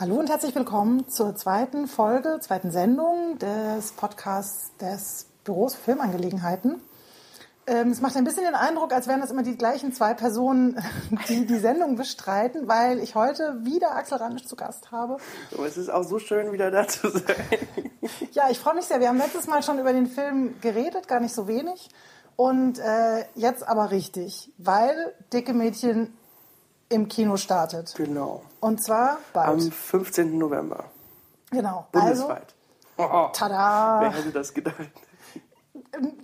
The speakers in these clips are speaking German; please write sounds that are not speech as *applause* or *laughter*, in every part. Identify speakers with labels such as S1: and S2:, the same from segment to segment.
S1: Hallo und herzlich willkommen zur zweiten Folge, zweiten Sendung des Podcasts des Büros für Filmangelegenheiten. Ähm, es macht ein bisschen den Eindruck, als wären das immer die gleichen zwei Personen, *laughs* die die Sendung bestreiten, weil ich heute wieder Axel Ranisch zu Gast habe.
S2: Aber es ist auch so schön, wieder da zu sein. *laughs*
S1: Ja, ich freue mich sehr. Wir haben letztes Mal schon über den Film geredet, gar nicht so wenig. Und äh, jetzt aber richtig, weil Dicke Mädchen im Kino startet.
S2: Genau.
S1: Und zwar bald.
S2: Am 15. November.
S1: Genau.
S2: Bundesweit.
S1: Also,
S2: oh,
S1: tada!
S2: wer hätte das gedacht?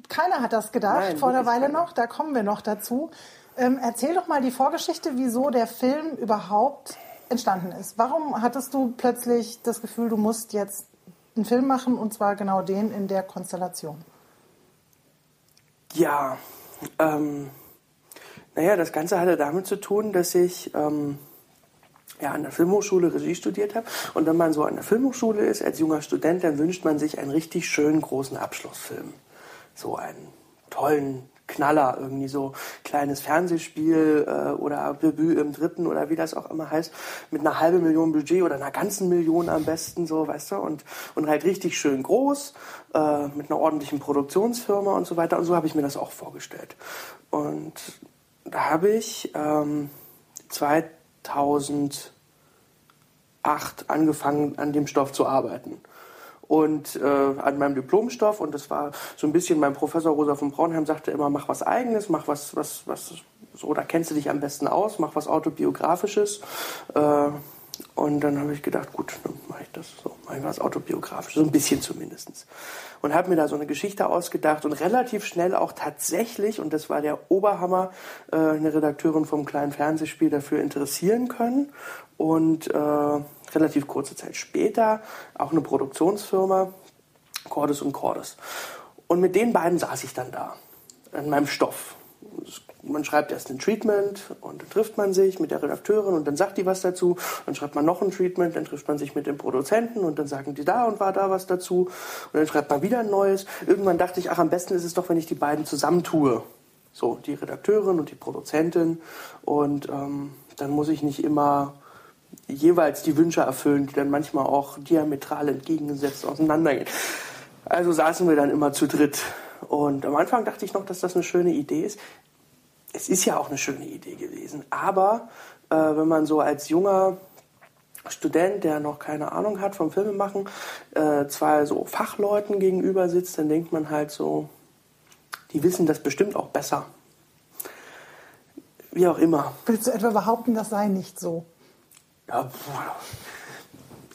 S1: Keiner hat das gedacht,
S2: Nein,
S1: vor der
S2: wirklich
S1: Weile
S2: keiner.
S1: noch, da kommen wir noch dazu. Ähm, erzähl doch mal die Vorgeschichte, wieso der Film überhaupt entstanden ist. Warum hattest du plötzlich das Gefühl, du musst jetzt einen Film machen und zwar genau den in der Konstellation?
S2: Ja, ähm, naja, das Ganze hatte damit zu tun, dass ich ähm, ja, an der Filmhochschule Regie studiert habe. Und wenn man so an der Filmhochschule ist als junger Student, dann wünscht man sich einen richtig schönen großen Abschlussfilm. So einen tollen Knaller, irgendwie so kleines Fernsehspiel äh, oder Debüt im dritten oder wie das auch immer heißt, mit einer halben Million Budget oder einer ganzen Million am besten, so, weißt du, und, und halt richtig schön groß, äh, mit einer ordentlichen Produktionsfirma und so weiter. Und so habe ich mir das auch vorgestellt. Und da habe ich ähm, 2008 angefangen, an dem Stoff zu arbeiten. Und äh, an meinem Diplomstoff, und das war so ein bisschen, mein Professor Rosa von Braunheim sagte immer, mach was Eigenes, mach was, was, was, so, da kennst du dich am besten aus, mach was Autobiografisches. Äh, und dann habe ich gedacht, gut, dann mache ich das so, mache ich was Autobiografisches, so ein bisschen zumindest. Und habe mir da so eine Geschichte ausgedacht und relativ schnell auch tatsächlich, und das war der Oberhammer, äh, eine Redakteurin vom kleinen Fernsehspiel dafür interessieren können. Und äh, relativ kurze Zeit später auch eine Produktionsfirma, Cordes und Cordes. Und mit den beiden saß ich dann da, an meinem Stoff. Man schreibt erst ein Treatment und dann trifft man sich mit der Redakteurin und dann sagt die was dazu. Dann schreibt man noch ein Treatment, dann trifft man sich mit dem Produzenten und dann sagen die da und war da was dazu. Und dann schreibt man wieder ein neues. Irgendwann dachte ich, ach, am besten ist es doch, wenn ich die beiden zusammentue. So, die Redakteurin und die Produzentin. Und ähm, dann muss ich nicht immer jeweils die Wünsche erfüllen, die dann manchmal auch diametral entgegengesetzt auseinandergehen. Also saßen wir dann immer zu dritt. Und am Anfang dachte ich noch, dass das eine schöne Idee ist. Es ist ja auch eine schöne Idee gewesen. Aber äh, wenn man so als junger Student, der noch keine Ahnung hat vom Filmemachen, äh, zwei so Fachleuten gegenüber sitzt, dann denkt man halt so, die wissen das bestimmt auch besser. Wie auch immer.
S1: Willst du etwa behaupten, das sei nicht so?
S2: Ja,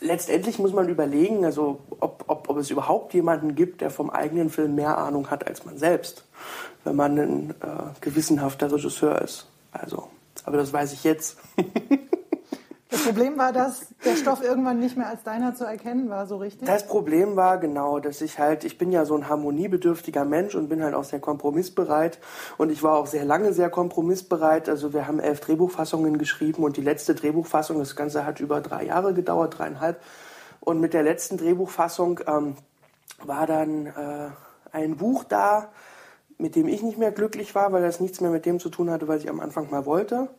S2: letztendlich muss man überlegen, also ob, ob, ob es überhaupt jemanden gibt, der vom eigenen Film mehr Ahnung hat als man selbst, wenn man ein äh, gewissenhafter Regisseur ist. Also, aber das weiß ich jetzt. *laughs*
S1: Das Problem war, dass der Stoff irgendwann nicht mehr als deiner zu erkennen war, so richtig?
S2: Das Problem war genau, dass ich halt, ich bin ja so ein harmoniebedürftiger Mensch und bin halt auch sehr kompromissbereit und ich war auch sehr lange sehr kompromissbereit. Also wir haben elf Drehbuchfassungen geschrieben und die letzte Drehbuchfassung, das Ganze hat über drei Jahre gedauert, dreieinhalb. Und mit der letzten Drehbuchfassung ähm, war dann äh, ein Buch da, mit dem ich nicht mehr glücklich war, weil das nichts mehr mit dem zu tun hatte, was ich am Anfang mal wollte.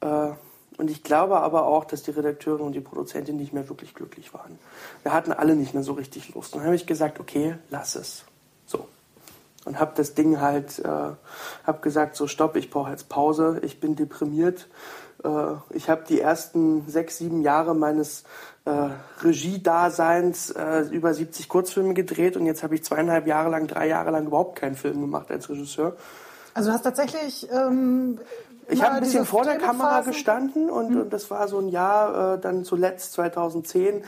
S2: Äh, und ich glaube aber auch, dass die Redakteurin und die Produzentin nicht mehr wirklich glücklich waren. Wir hatten alle nicht mehr so richtig Lust. Und dann habe ich gesagt, okay, lass es. So. Und habe das Ding halt, äh, habe gesagt, so stopp, ich brauche jetzt Pause, ich bin deprimiert. Äh, ich habe die ersten sechs, sieben Jahre meines äh, Regiedaseins äh, über 70 Kurzfilme gedreht und jetzt habe ich zweieinhalb Jahre lang, drei Jahre lang überhaupt keinen Film gemacht als Regisseur.
S1: Also du hast tatsächlich... Ähm,
S2: Ich habe ein bisschen vor der Kamera gestanden und, und das war so ein Jahr, äh, dann zuletzt 2010, äh,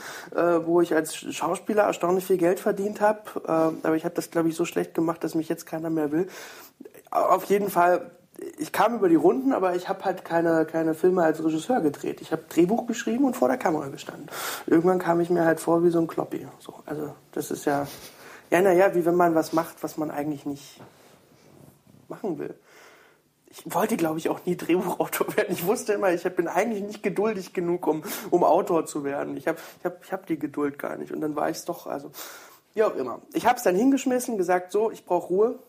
S2: wo ich als Schauspieler erstaunlich viel Geld verdient habe. Äh, aber ich habe das, glaube ich, so schlecht gemacht, dass mich jetzt keiner mehr will. Auf jeden Fall, ich kam über die Runden, aber ich habe halt keine, keine Filme als Regisseur gedreht. Ich habe Drehbuch geschrieben und vor der Kamera gestanden. Irgendwann kam ich mir halt vor wie so ein Kloppi. So, also das ist ja, ja, naja, wie wenn man was macht, was man eigentlich nicht machen will ich wollte, glaube ich, auch nie Drehbuchautor *laughs* werden. Ich wusste immer, ich bin eigentlich nicht geduldig genug, um, um Autor zu werden. Ich habe ich hab, ich hab die Geduld gar nicht. Und dann war ich es doch, also wie auch immer. Ich habe es dann hingeschmissen, gesagt, so, ich brauche Ruhe.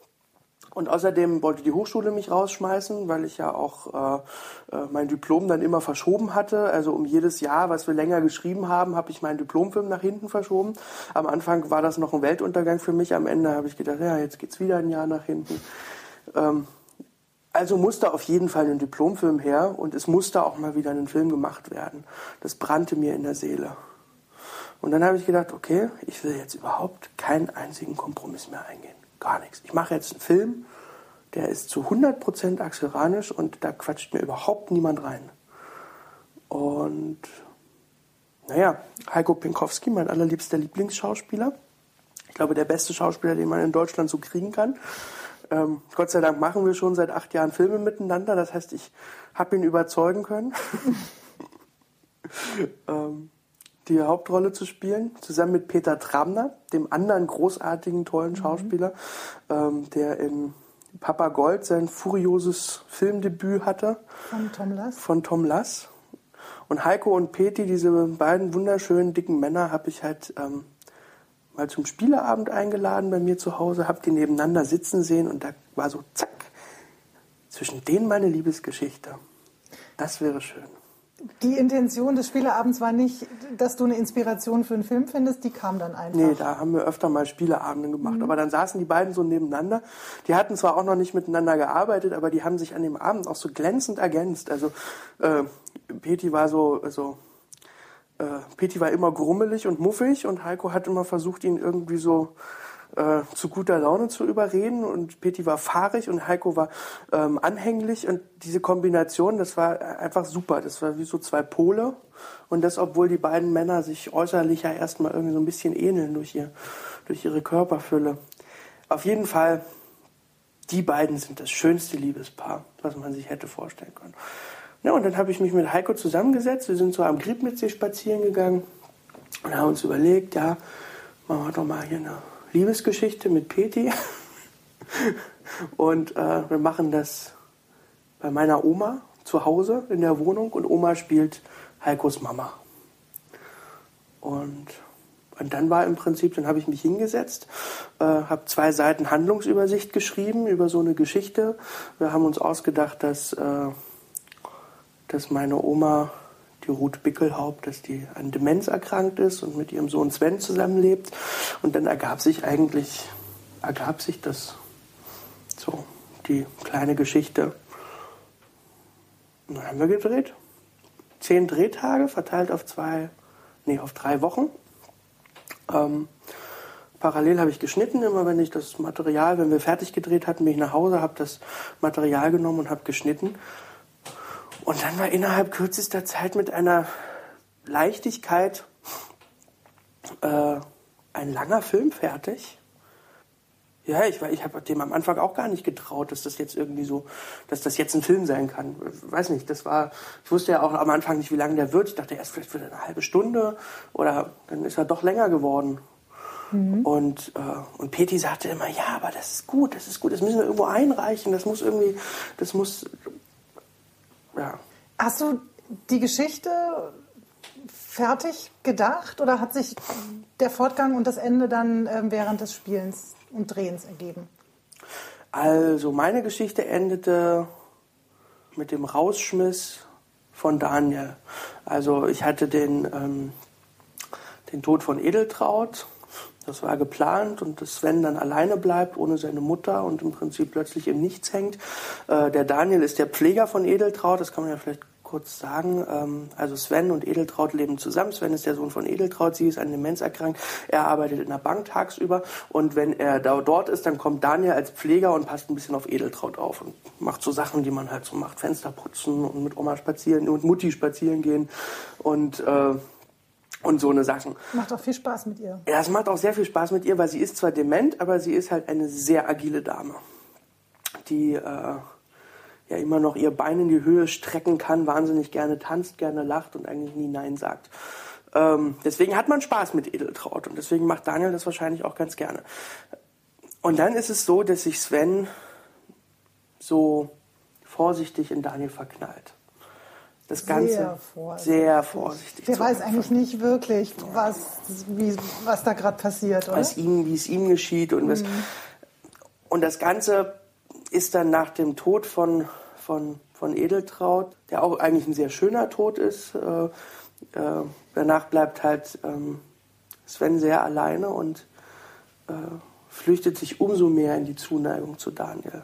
S2: Und außerdem wollte die Hochschule mich rausschmeißen, weil ich ja auch äh, äh, mein Diplom dann immer verschoben hatte. Also um jedes Jahr, was wir länger geschrieben haben, habe ich meinen Diplomfilm nach hinten verschoben. Am Anfang war das noch ein Weltuntergang für mich. Am Ende habe ich gedacht, ja, jetzt geht's wieder ein Jahr nach hinten. Ähm, also musste auf jeden Fall ein Diplomfilm her und es musste auch mal wieder ein Film gemacht werden. Das brannte mir in der Seele. Und dann habe ich gedacht, okay, ich will jetzt überhaupt keinen einzigen Kompromiss mehr eingehen. Gar nichts. Ich mache jetzt einen Film, der ist zu 100% axelranisch und da quatscht mir überhaupt niemand rein. Und naja, Heiko Pinkowski, mein allerliebster Lieblingsschauspieler. Ich glaube, der beste Schauspieler, den man in Deutschland so kriegen kann. Ähm, Gott sei Dank machen wir schon seit acht Jahren Filme miteinander. Das heißt, ich habe ihn überzeugen können. *laughs* ähm, die Hauptrolle zu spielen, zusammen mit Peter Tramner, dem anderen großartigen, tollen mhm. Schauspieler, mhm. ähm, der in Papa Gold sein furioses Filmdebüt hatte.
S1: Von Tom Lass.
S2: Von Tom Lass. Und Heiko und Peti, diese beiden wunderschönen, dicken Männer, habe ich halt ähm, mal zum Spieleabend eingeladen bei mir zu Hause, habe die nebeneinander sitzen sehen und da war so, zack, zwischen denen meine Liebesgeschichte. Das wäre schön.
S1: Die Intention des Spieleabends war nicht, dass du eine Inspiration für einen Film findest, die kam dann einfach.
S2: Nee, da haben wir öfter mal Spieleabende gemacht. Mhm. Aber dann saßen die beiden so nebeneinander. Die hatten zwar auch noch nicht miteinander gearbeitet, aber die haben sich an dem Abend auch so glänzend ergänzt. Also äh, Peti war so, also äh, Peti war immer grummelig und muffig und Heiko hat immer versucht, ihn irgendwie so äh, zu guter Laune zu überreden und Peti war fahrig und Heiko war ähm, anhänglich und diese Kombination, das war einfach super. Das war wie so zwei Pole und das, obwohl die beiden Männer sich äußerlich ja erstmal irgendwie so ein bisschen ähneln durch, ihr, durch ihre Körperfülle. Auf jeden Fall, die beiden sind das schönste Liebespaar, was man sich hätte vorstellen können. Ja, und dann habe ich mich mit Heiko zusammengesetzt. Wir sind so am Griebnitzsee spazieren gegangen und haben uns überlegt, ja, machen wir doch mal hier eine Liebesgeschichte mit Peti. *laughs* Und äh, wir machen das bei meiner Oma zu Hause in der Wohnung und Oma spielt Heikos Mama. Und, und dann war im Prinzip, dann habe ich mich hingesetzt, äh, habe zwei Seiten Handlungsübersicht geschrieben über so eine Geschichte. Wir haben uns ausgedacht, dass, äh, dass meine Oma die Ruth Bickelhaupt, dass die an Demenz erkrankt ist und mit ihrem Sohn Sven zusammenlebt. Und dann ergab sich eigentlich, ergab sich das so, die kleine Geschichte. Und dann haben wir gedreht. Zehn Drehtage verteilt auf zwei, nee, auf drei Wochen. Ähm, parallel habe ich geschnitten, immer wenn ich das Material, wenn wir fertig gedreht hatten, bin ich nach Hause, habe das Material genommen und habe geschnitten. Und dann war innerhalb kürzester Zeit mit einer Leichtigkeit äh, ein langer Film fertig. Ja, ich, ich habe dem am Anfang auch gar nicht getraut, dass das jetzt irgendwie so, dass das jetzt ein Film sein kann. Weiß nicht, das war, ich wusste ja auch am Anfang nicht, wie lange der wird. Ich dachte erst vielleicht wird er eine halbe Stunde oder dann ist er doch länger geworden. Mhm. Und, äh, und Peti sagte immer, ja, aber das ist gut, das ist gut, das müssen wir irgendwo einreichen, das muss irgendwie, das muss, ja.
S1: Hast du die Geschichte fertig gedacht oder hat sich der Fortgang und das Ende dann äh, während des Spielens und Drehens ergeben?
S2: Also meine Geschichte endete mit dem Rausschmiss von Daniel. Also ich hatte den, ähm, den Tod von Edeltraut. Das war geplant und dass Sven dann alleine bleibt, ohne seine Mutter und im Prinzip plötzlich im Nichts hängt. Äh, der Daniel ist der Pfleger von Edeltraut, das kann man ja vielleicht kurz sagen. Ähm, also Sven und Edeltraut leben zusammen. Sven ist der Sohn von Edeltraut, sie ist an Demenz erkrankt. Er arbeitet in der Bank tagsüber und wenn er da dort ist, dann kommt Daniel als Pfleger und passt ein bisschen auf Edeltraut auf und macht so Sachen, die man halt so macht. Fenster putzen und mit Oma spazieren und Mutti spazieren gehen und äh, und so eine Sachen.
S1: Macht auch viel Spaß mit ihr.
S2: Ja, es macht auch sehr viel Spaß mit ihr, weil sie ist zwar dement, aber sie ist halt eine sehr agile Dame, die äh, ja immer noch ihr Bein in die Höhe strecken kann, wahnsinnig gerne tanzt, gerne lacht und eigentlich nie Nein sagt. Ähm, deswegen hat man Spaß mit Edeltraut und deswegen macht Daniel das wahrscheinlich auch ganz gerne. Und dann ist es so, dass sich Sven so vorsichtig in Daniel verknallt. Das Ganze sehr vorsichtig. Sehr vorsichtig
S1: Der weiß eigentlich nicht wirklich, was, wie, was da gerade passiert, oder?
S2: Was ihm, wie es ihm geschieht und, mhm. was, und das Ganze ist dann nach dem Tod von, von, von Edeltraut, der auch eigentlich ein sehr schöner Tod ist, äh, äh, danach bleibt halt ähm, Sven sehr alleine und äh, flüchtet sich umso mehr in die Zuneigung zu Daniel.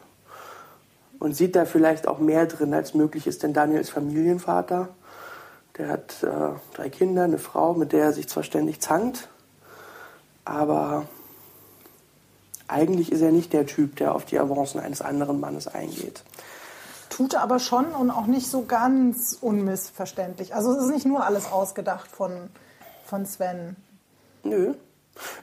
S2: Und sieht da vielleicht auch mehr drin, als möglich ist, denn Daniel ist Familienvater. Der hat äh, drei Kinder, eine Frau, mit der er sich zwar ständig zankt, aber eigentlich ist er nicht der Typ, der auf die Avancen eines anderen Mannes eingeht.
S1: Tut er aber schon und auch nicht so ganz unmissverständlich. Also es ist nicht nur alles ausgedacht von, von Sven.
S2: Nö.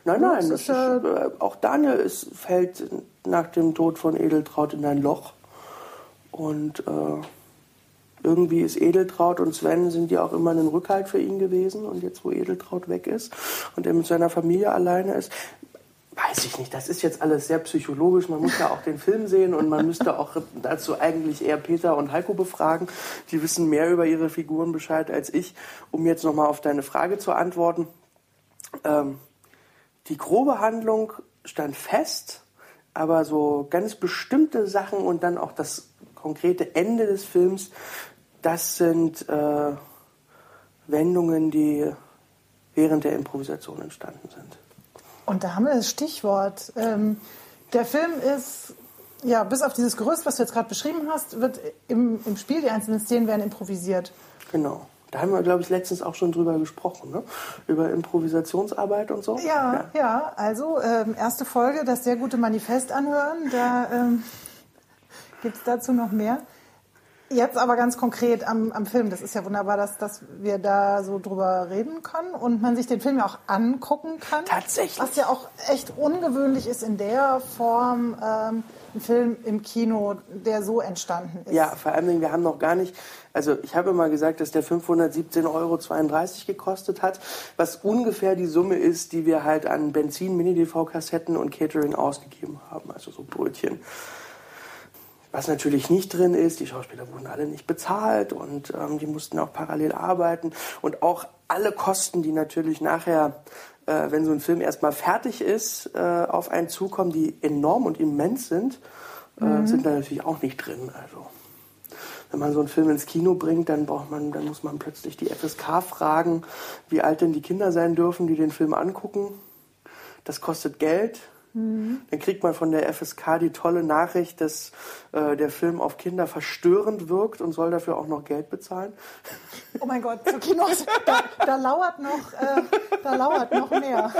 S2: Nein, nein, ist, äh, auch Daniel ist, fällt nach dem Tod von Edeltraut in ein Loch. Und äh, irgendwie ist Edeltraut und Sven sind ja auch immer ein Rückhalt für ihn gewesen. Und jetzt, wo Edeltraut weg ist und er mit seiner Familie alleine ist, weiß ich nicht. Das ist jetzt alles sehr psychologisch. Man muss ja auch den Film sehen und man müsste auch dazu eigentlich eher Peter und Heiko befragen. Die wissen mehr über ihre Figuren Bescheid als ich. Um jetzt nochmal auf deine Frage zu antworten. Ähm, die grobe Handlung stand fest, aber so ganz bestimmte Sachen und dann auch das konkrete Ende des Films, das sind äh, Wendungen, die während der Improvisation entstanden sind.
S1: Und da haben wir das Stichwort. Ähm, der Film ist, ja, bis auf dieses Gerüst, was du jetzt gerade beschrieben hast, wird im, im Spiel, die einzelnen Szenen werden improvisiert.
S2: Genau. Da haben wir, glaube ich, letztens auch schon drüber gesprochen, ne? über Improvisationsarbeit und so.
S1: Ja, ja, ja. also ähm, erste Folge, das sehr gute Manifest anhören. Da ähm, gibt es dazu noch mehr. Jetzt aber ganz konkret am, am Film. Das ist ja wunderbar, dass, dass wir da so drüber reden können und man sich den Film ja auch angucken kann.
S2: Tatsächlich.
S1: Was ja auch echt ungewöhnlich ist in der Form, ähm, ein Film im Kino, der so entstanden ist.
S2: Ja, vor allem, wir haben noch gar nicht, also ich habe mal gesagt, dass der 517,32 Euro gekostet hat, was ungefähr die Summe ist, die wir halt an Benzin, Mini-DV-Kassetten und Catering ausgegeben haben, also so Brötchen. Was natürlich nicht drin ist, die Schauspieler wurden alle nicht bezahlt und ähm, die mussten auch parallel arbeiten. Und auch alle Kosten, die natürlich nachher, äh, wenn so ein Film erstmal fertig ist, äh, auf einen zukommen, die enorm und immens sind, äh, mhm. sind da natürlich auch nicht drin. Also wenn man so einen Film ins Kino bringt, dann braucht man, dann muss man plötzlich die FSK fragen, wie alt denn die Kinder sein dürfen, die den Film angucken. Das kostet Geld. Mhm. Dann kriegt man von der FSK die tolle Nachricht, dass äh, der Film auf Kinder verstörend wirkt und soll dafür auch noch Geld bezahlen.
S1: Oh mein Gott, zu Kinos, *laughs* da, da lauert noch, äh, da lauert noch mehr.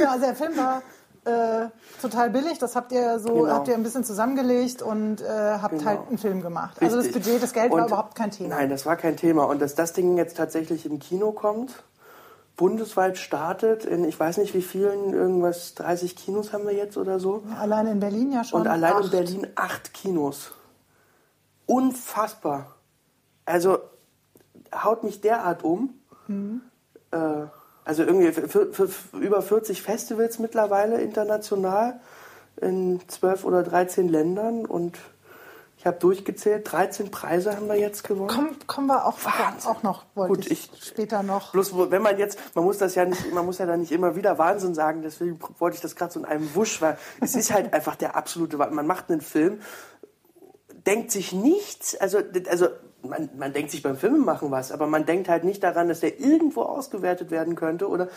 S1: ja, also der Film war äh, total billig. Das habt ihr so, genau. habt ihr ein bisschen zusammengelegt und äh, habt genau. halt einen Film gemacht. Also das Budget, das Geld und war überhaupt kein Thema.
S2: Nein, das war kein Thema. Und dass das Ding jetzt tatsächlich im Kino kommt, bundesweit startet, in ich weiß nicht wie vielen, irgendwas 30 Kinos haben wir jetzt oder so.
S1: Ja, allein in Berlin ja schon.
S2: Und allein acht. in Berlin acht Kinos. Unfassbar. Also haut mich derart um. Mhm. Äh, also irgendwie für, für, für über 40 Festivals mittlerweile international in 12 oder 13 Ländern und ich habe durchgezählt, 13 Preise haben wir jetzt gewonnen.
S1: Komm, kommen wir auch, auch noch, wollte Gut, ich, ich später noch.
S2: Bloß wenn man jetzt, man muss das ja nicht, man muss ja da nicht immer wieder Wahnsinn sagen, deswegen wollte ich das gerade so in einem Wusch, weil es ist halt einfach der absolute, man macht einen Film, denkt sich nichts, also, also man, man denkt sich beim Filmemachen was, aber man denkt halt nicht daran, dass der irgendwo ausgewertet werden könnte oder,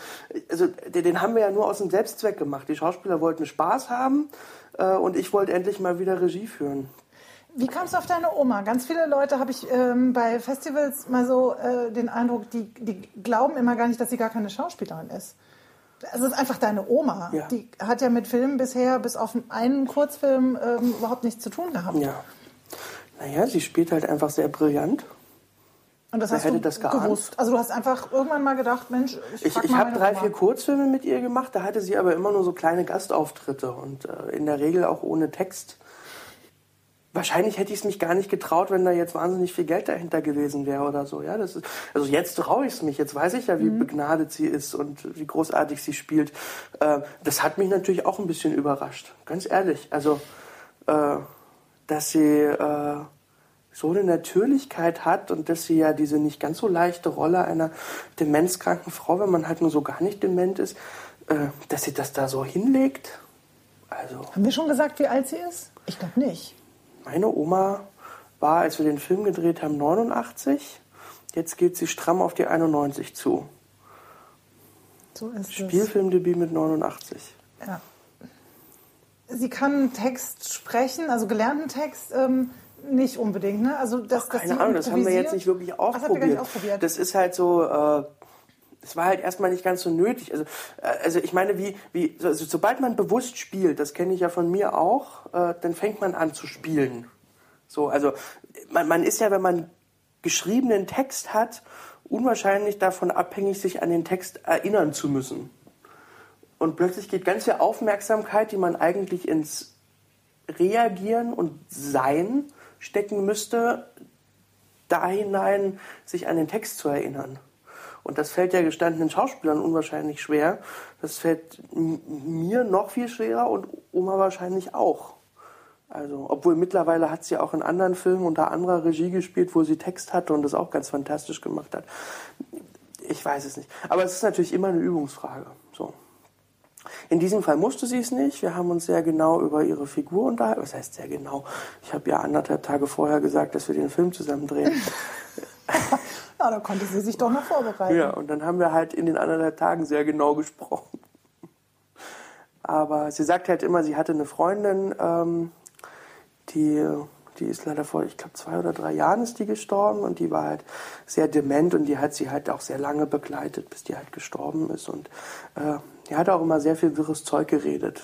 S2: also den haben wir ja nur aus dem Selbstzweck gemacht. Die Schauspieler wollten Spaß haben äh, und ich wollte endlich mal wieder Regie führen.
S1: Wie kamst du auf deine Oma? Ganz viele Leute habe ich ähm, bei Festivals mal so äh, den Eindruck, die, die glauben immer gar nicht, dass sie gar keine Schauspielerin ist. Also es ist einfach deine Oma. Ja. Die hat ja mit Filmen bisher bis auf einen Kurzfilm ähm, überhaupt nichts zu tun gehabt.
S2: Ja. Naja, sie spielt halt einfach sehr brillant.
S1: Und das Wer hast du das gewusst? Also du hast einfach irgendwann mal gedacht, Mensch,
S2: ich Ich, ich habe drei, Oma. vier Kurzfilme mit ihr gemacht. Da hatte sie aber immer nur so kleine Gastauftritte und äh, in der Regel auch ohne Text. Wahrscheinlich hätte ich es mich gar nicht getraut, wenn da jetzt wahnsinnig viel Geld dahinter gewesen wäre oder so. Ja, das ist, also jetzt traue ich es mich. Jetzt weiß ich ja, wie mhm. begnadet sie ist und wie großartig sie spielt. Äh, das hat mich natürlich auch ein bisschen überrascht. Ganz ehrlich. Also, äh, dass sie äh, so eine Natürlichkeit hat und dass sie ja diese nicht ganz so leichte Rolle einer demenzkranken Frau, wenn man halt nur so gar nicht dement ist, äh, dass sie das da so hinlegt Also,
S1: Haben wir schon gesagt, wie alt sie ist? Ich glaube nicht.
S2: Meine Oma war, als wir den Film gedreht haben, 89. Jetzt geht sie stramm auf die 91 zu.
S1: So ist es.
S2: Spielfilmdebüt mit 89.
S1: Ja. Sie kann Text sprechen, also gelernten Text ähm, nicht unbedingt, ne? Also das, dass
S2: Keine Ahnung, das haben wir jetzt nicht wirklich
S1: Ach, das
S2: ausprobiert. Das ist halt so, äh, es war halt erstmal nicht ganz so nötig. Also, äh, also ich meine, wie, wie, also sobald man bewusst spielt, das kenne ich ja von mir auch, äh, dann fängt man an zu spielen. So, also man, man ist ja, wenn man geschriebenen Text hat, unwahrscheinlich davon abhängig, sich an den Text erinnern zu müssen. Und plötzlich geht ganz viel Aufmerksamkeit, die man eigentlich ins Reagieren und Sein stecken müsste, da hinein, sich an den Text zu erinnern. Und das fällt ja gestandenen Schauspielern unwahrscheinlich schwer. Das fällt mir noch viel schwerer und Oma wahrscheinlich auch. Also, obwohl mittlerweile hat sie auch in anderen Filmen unter anderer Regie gespielt, wo sie Text hatte und das auch ganz fantastisch gemacht hat. Ich weiß es nicht. Aber es ist natürlich immer eine Übungsfrage. So. In diesem Fall musste sie es nicht. Wir haben uns sehr genau über ihre Figur unterhalten. Was heißt sehr genau? Ich habe ja anderthalb Tage vorher gesagt, dass wir den Film zusammen drehen. *laughs*
S1: Ja, da konnte sie sich doch noch vorbereiten.
S2: Ja, und dann haben wir halt in den anderthalb Tagen sehr genau gesprochen. Aber sie sagt halt immer, sie hatte eine Freundin, ähm, die, die ist leider vor, ich glaube, zwei oder drei Jahren ist die gestorben und die war halt sehr dement und die hat sie halt auch sehr lange begleitet, bis die halt gestorben ist. Und äh, die hat auch immer sehr viel wirres Zeug geredet.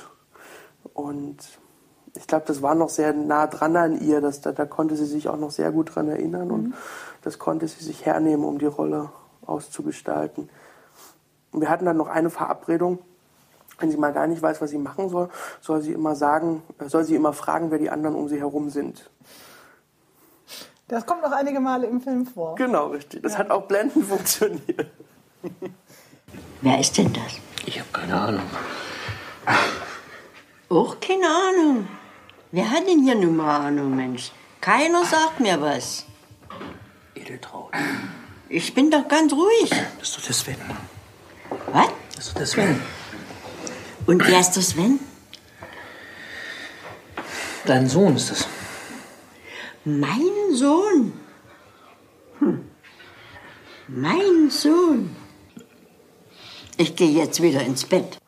S2: Und ich glaube, das war noch sehr nah dran an ihr, dass da, da konnte sie sich auch noch sehr gut dran erinnern und das konnte sie sich hernehmen, um die Rolle auszugestalten. Und wir hatten dann noch eine Verabredung. Wenn sie mal gar nicht weiß, was sie machen soll, soll sie immer sagen, äh, soll sie immer fragen, wer die anderen um sie herum sind.
S1: Das kommt noch einige Male im Film vor.
S2: Genau, richtig. Das hat auch blendend *laughs* funktioniert.
S3: Wer ist denn das?
S4: Ich habe keine Ahnung.
S3: Auch keine Ahnung. Wer hat denn hier nun mal Ahnung, Mensch? Keiner sagt mir was.
S4: Edeltraut.
S3: Ich bin doch ganz ruhig.
S4: Das ist doch der Sven.
S3: Was?
S4: Das ist doch der Sven.
S3: Und wer ist das, Sven?
S4: Dein Sohn ist das.
S3: Mein Sohn. Hm. Mein Sohn. Ich gehe jetzt wieder ins Bett.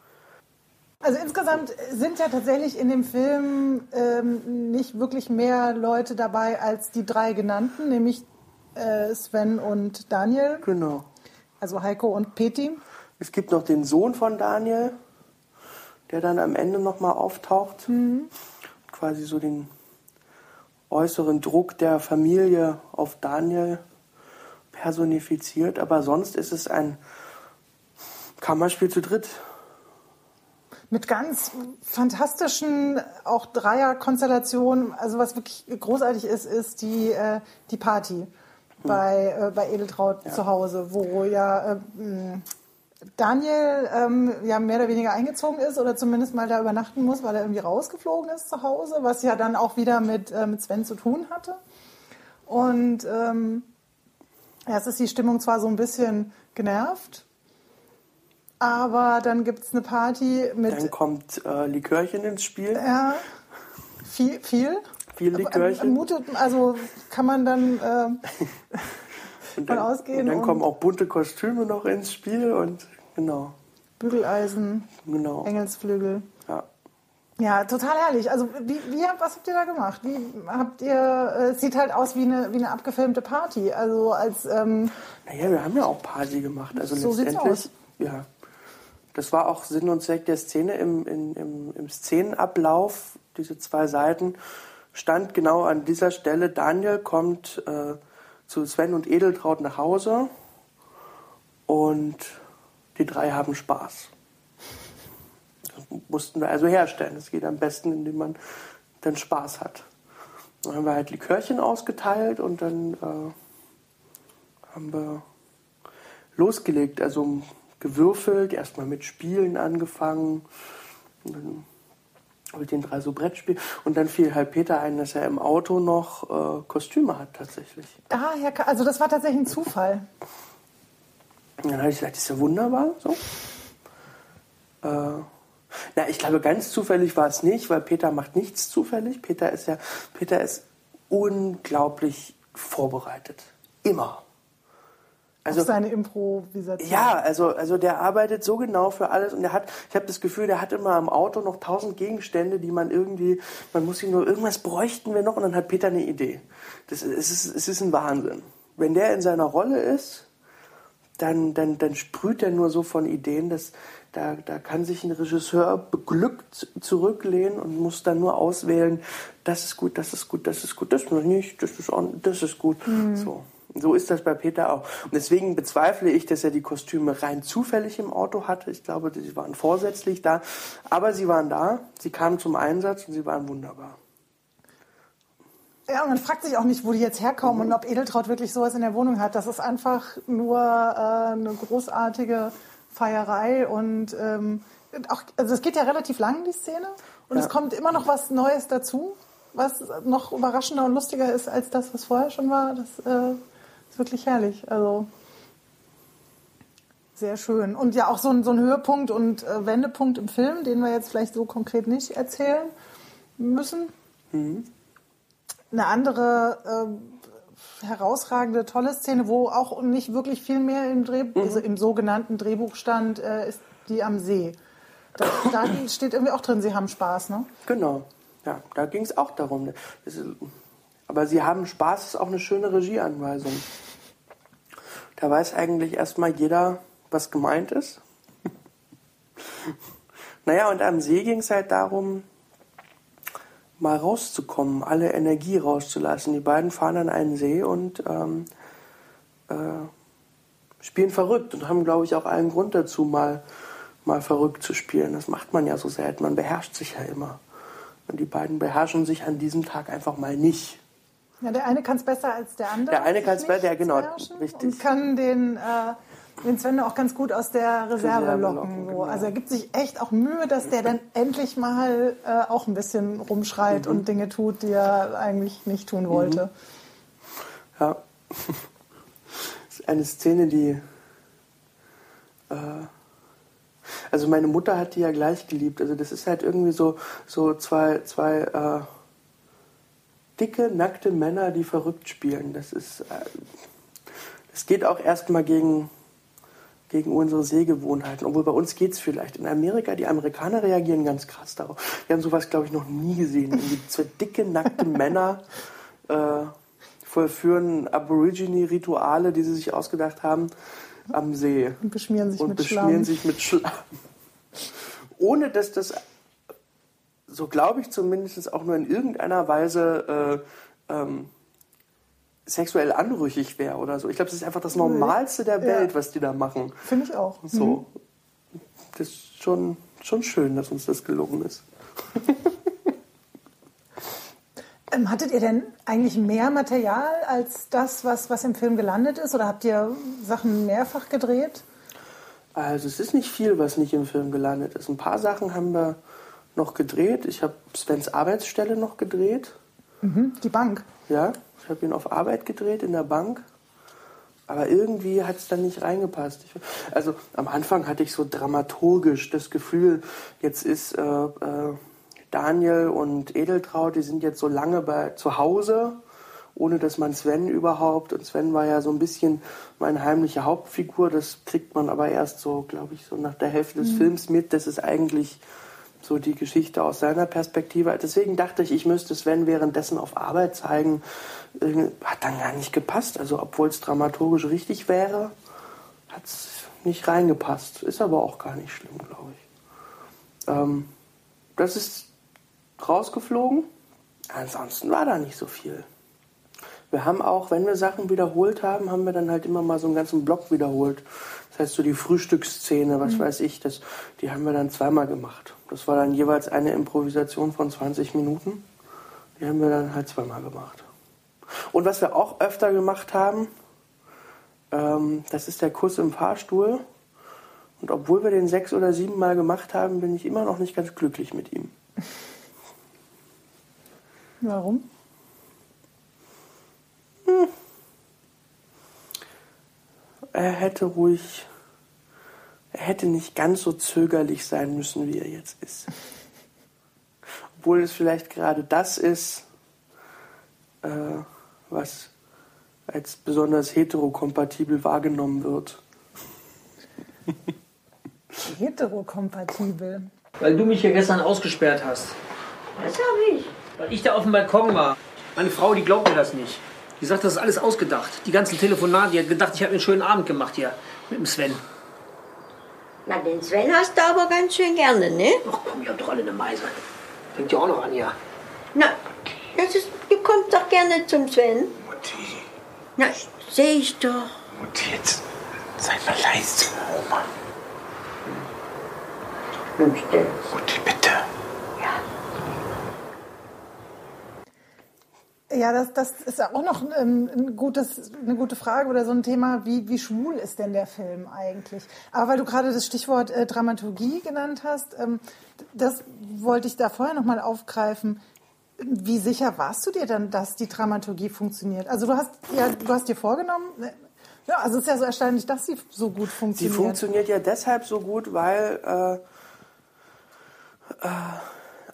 S1: Also insgesamt sind ja tatsächlich in dem Film ähm, nicht wirklich mehr Leute dabei als die drei genannten, nämlich äh, Sven und Daniel,
S2: Genau.
S1: also Heiko und Peti.
S2: Es gibt noch den Sohn von Daniel, der dann am Ende nochmal auftaucht. Quasi so den äußeren Druck der Familie auf Daniel personifiziert. Aber sonst ist es ein Kammerspiel zu dritt.
S1: Mit ganz fantastischen, auch Dreierkonstellationen. Also was wirklich großartig ist, ist die, äh, die Party bei, äh, bei Edeltraut zu Hause, wo ja äh, Daniel ähm, ja mehr oder weniger eingezogen ist oder zumindest mal da übernachten muss, weil er irgendwie rausgeflogen ist zu Hause, was ja dann auch wieder mit, äh, mit Sven zu tun hatte. Und ähm, erst ist die Stimmung zwar so ein bisschen genervt, aber dann gibt es eine Party mit
S2: Dann kommt äh, Likörchen ins Spiel.
S1: ja, viel, viel.
S2: Viel Likörchen.
S1: Mutet, also kann man dann ähm,
S2: Und
S1: von
S2: dann,
S1: ausgehen
S2: und dann
S1: und-
S2: kommen auch bunte Kostüme noch ins Spiel und genau,
S1: Bügeleisen,
S2: genau.
S1: Engelsflügel.
S2: Ja.
S1: Ja, total herrlich. Also wie, wie was habt ihr da gemacht? Wie habt ihr? äh, Es sieht halt aus wie eine wie eine abgefilmte Party. Also als ähm,
S2: Naja, wir haben ja auch Party gemacht. Also
S1: So sieht's
S2: letztendlich,
S1: aus.
S2: ja. Das war auch Sinn und Zweck der Szene im, in, im, im Szenenablauf, diese zwei Seiten, stand genau an dieser Stelle, Daniel kommt äh, zu Sven und Edeltraut nach Hause und die drei haben Spaß. Das mussten wir also herstellen. Das geht am besten, indem man dann Spaß hat. Dann haben wir halt Likörchen ausgeteilt und dann äh, haben wir losgelegt, also gewürfelt, erstmal mit Spielen angefangen, und dann mit den drei so Brettspielen und dann fiel halt Peter ein, dass er im Auto noch äh, Kostüme hat tatsächlich.
S1: daher, ka- also das war tatsächlich ein Zufall.
S2: Und dann habe ich gesagt, das ist ja wunderbar, so. Äh, Na, ich glaube, ganz zufällig war es nicht, weil Peter macht nichts zufällig. Peter ist ja, Peter ist unglaublich vorbereitet. Immer.
S1: Also, Auf seine Improvisation.
S2: Ja, also, also der arbeitet so genau für alles und der hat, ich habe das Gefühl, der hat immer im Auto noch tausend Gegenstände, die man irgendwie, man muss ihm nur, irgendwas bräuchten wir noch und dann hat Peter eine Idee. Das, es, ist, es ist ein Wahnsinn. Wenn der in seiner Rolle ist, dann, dann, dann sprüht er nur so von Ideen, dass da, da kann sich ein Regisseur beglückt zurücklehnen und muss dann nur auswählen, das ist gut, das ist gut, das ist gut, das ist nicht, das ist, das ist gut. Mhm. So. So ist das bei Peter auch. Und deswegen bezweifle ich, dass er die Kostüme rein zufällig im Auto hatte. Ich glaube, sie waren vorsätzlich da. Aber sie waren da, sie kamen zum Einsatz und sie waren wunderbar.
S1: Ja, und man fragt sich auch nicht, wo die jetzt herkommen mhm. und ob Edeltraut wirklich sowas in der Wohnung hat. Das ist einfach nur äh, eine großartige Feierei und ähm, auch, also es geht ja relativ lang, die Szene. Und ja. es kommt immer noch was Neues dazu, was noch überraschender und lustiger ist als das, was vorher schon war. Das äh, ist wirklich herrlich. Also sehr schön. Und ja, auch so ein, so ein Höhepunkt und äh, Wendepunkt im Film, den wir jetzt vielleicht so konkret nicht erzählen müssen. Mhm. Eine andere äh, herausragende, tolle Szene, wo auch nicht wirklich viel mehr im, Dreh, mhm. also im sogenannten Drehbuch stand, äh, ist die am See. Da, da *clears throat* steht irgendwie auch drin, Sie haben Spaß, ne?
S2: Genau. Ja, da ging es auch darum. Ist, aber Sie haben Spaß ist auch eine schöne Regieanweisung. Da weiß eigentlich erstmal jeder, was gemeint ist. *laughs* naja, und am See ging es halt darum, mal rauszukommen, alle Energie rauszulassen. Die beiden fahren an einen See und ähm, äh, spielen verrückt und haben, glaube ich, auch allen Grund dazu, mal, mal verrückt zu spielen. Das macht man ja so selten. Man beherrscht sich ja immer. Und die beiden beherrschen sich an diesem Tag einfach mal nicht.
S1: Ja, der eine kann es besser als der andere.
S2: Der eine kann es besser, ja genau,
S1: richtig. Und kann den, äh, den Sven auch ganz gut aus der Reserve, Reserve locken. genau. Also er gibt sich echt auch Mühe, dass der dann endlich mal äh, auch ein bisschen rumschreit mhm. und Dinge tut, die er eigentlich nicht tun wollte. Mhm.
S2: Ja. Das *laughs* ist eine Szene, die... Äh, also meine Mutter hat die ja gleich geliebt. Also das ist halt irgendwie so, so zwei, zwei äh, dicke, nackte Männer, die verrückt spielen. Das ist, äh, das geht auch erstmal gegen, gegen unsere Sehgewohnheiten. Obwohl bei uns geht es vielleicht. In Amerika, die Amerikaner reagieren ganz krass darauf. Wir haben sowas, glaube ich, noch nie gesehen. Zwei dicke, nackte *laughs* Männer äh, vollführen Aborigine-Rituale, die sie sich ausgedacht haben, am See.
S1: Und beschmieren sich
S2: und
S1: mit
S2: beschmieren
S1: Schlamm.
S2: sich mit Schlamm. Ohne dass das so glaube ich zumindest auch nur in irgendeiner Weise äh, ähm, sexuell anrüchig wäre oder so. Ich glaube, das ist einfach das Normalste der Welt, ja. was die da machen.
S1: Finde ich auch.
S2: So. Mhm. Das ist schon, schon schön, dass uns das gelungen ist. *laughs*
S1: ähm, hattet ihr denn eigentlich mehr Material als das, was, was im Film gelandet ist? Oder habt ihr Sachen mehrfach gedreht?
S2: Also es ist nicht viel, was nicht im Film gelandet ist. Ein paar Sachen haben wir noch gedreht. Ich habe Svens Arbeitsstelle noch gedreht.
S1: Mhm, die Bank.
S2: Ja, ich habe ihn auf Arbeit gedreht in der Bank. Aber irgendwie hat es dann nicht reingepasst. Ich, also am Anfang hatte ich so dramaturgisch das Gefühl, jetzt ist äh, äh, Daniel und Edeltraut, die sind jetzt so lange bei, zu Hause, ohne dass man Sven überhaupt, und Sven war ja so ein bisschen meine heimliche Hauptfigur, das kriegt man aber erst so, glaube ich, so nach der Hälfte des mhm. Films mit, dass es eigentlich so die Geschichte aus seiner Perspektive. Deswegen dachte ich, ich müsste Sven währenddessen auf Arbeit zeigen. Hat dann gar nicht gepasst. Also obwohl es dramaturgisch richtig wäre, hat es nicht reingepasst. Ist aber auch gar nicht schlimm, glaube ich. Ähm, das ist rausgeflogen. Ansonsten war da nicht so viel. Wir haben auch, wenn wir Sachen wiederholt haben, haben wir dann halt immer mal so einen ganzen Block wiederholt. Das heißt, so die Frühstücksszene, was mhm. weiß ich, das, die haben wir dann zweimal gemacht. Das war dann jeweils eine Improvisation von 20 Minuten. Die haben wir dann halt zweimal gemacht. Und was wir auch öfter gemacht haben, ähm, das ist der Kuss im Fahrstuhl. Und obwohl wir den sechs oder sieben Mal gemacht haben, bin ich immer noch nicht ganz glücklich mit ihm.
S1: Warum?
S2: Hm. Er hätte ruhig hätte nicht ganz so zögerlich sein müssen, wie er jetzt ist. Obwohl es vielleicht gerade das ist, äh, was als besonders heterokompatibel wahrgenommen wird. *laughs*
S1: Heterokompatibel.
S4: Weil du mich hier gestern ausgesperrt hast.
S3: Was hab ich?
S4: Weil ich da auf dem Balkon war. Meine Frau, die glaubt mir das nicht. Die sagt, das ist alles ausgedacht. Die ganzen Telefonate, die hat gedacht, ich habe einen schönen Abend gemacht hier mit dem Sven.
S3: Na, den Sven hast du aber ganz schön gerne, ne?
S4: Ach komm, ihr habt doch alle eine Meise. Fängt ja auch noch an hier.
S3: Na, das ist, du kommst doch gerne zum Sven.
S5: Mutti,
S3: Na, seh ich doch.
S5: Mutti, jetzt sei mal leise, Oma.
S3: Nun still.
S5: Mutti, bitte.
S1: Ja, das, das ist auch noch ein, ein gutes, eine gute Frage oder so ein Thema, wie, wie schwul ist denn der Film eigentlich? Aber weil du gerade das Stichwort äh, Dramaturgie genannt hast, ähm, das wollte ich da vorher nochmal aufgreifen. Wie sicher warst du dir dann, dass die Dramaturgie funktioniert? Also du hast ja, du hast dir vorgenommen, äh, ja, also es ist ja so erstaunlich, dass sie so gut funktioniert.
S2: funktioniert ja deshalb so gut, weil äh, äh,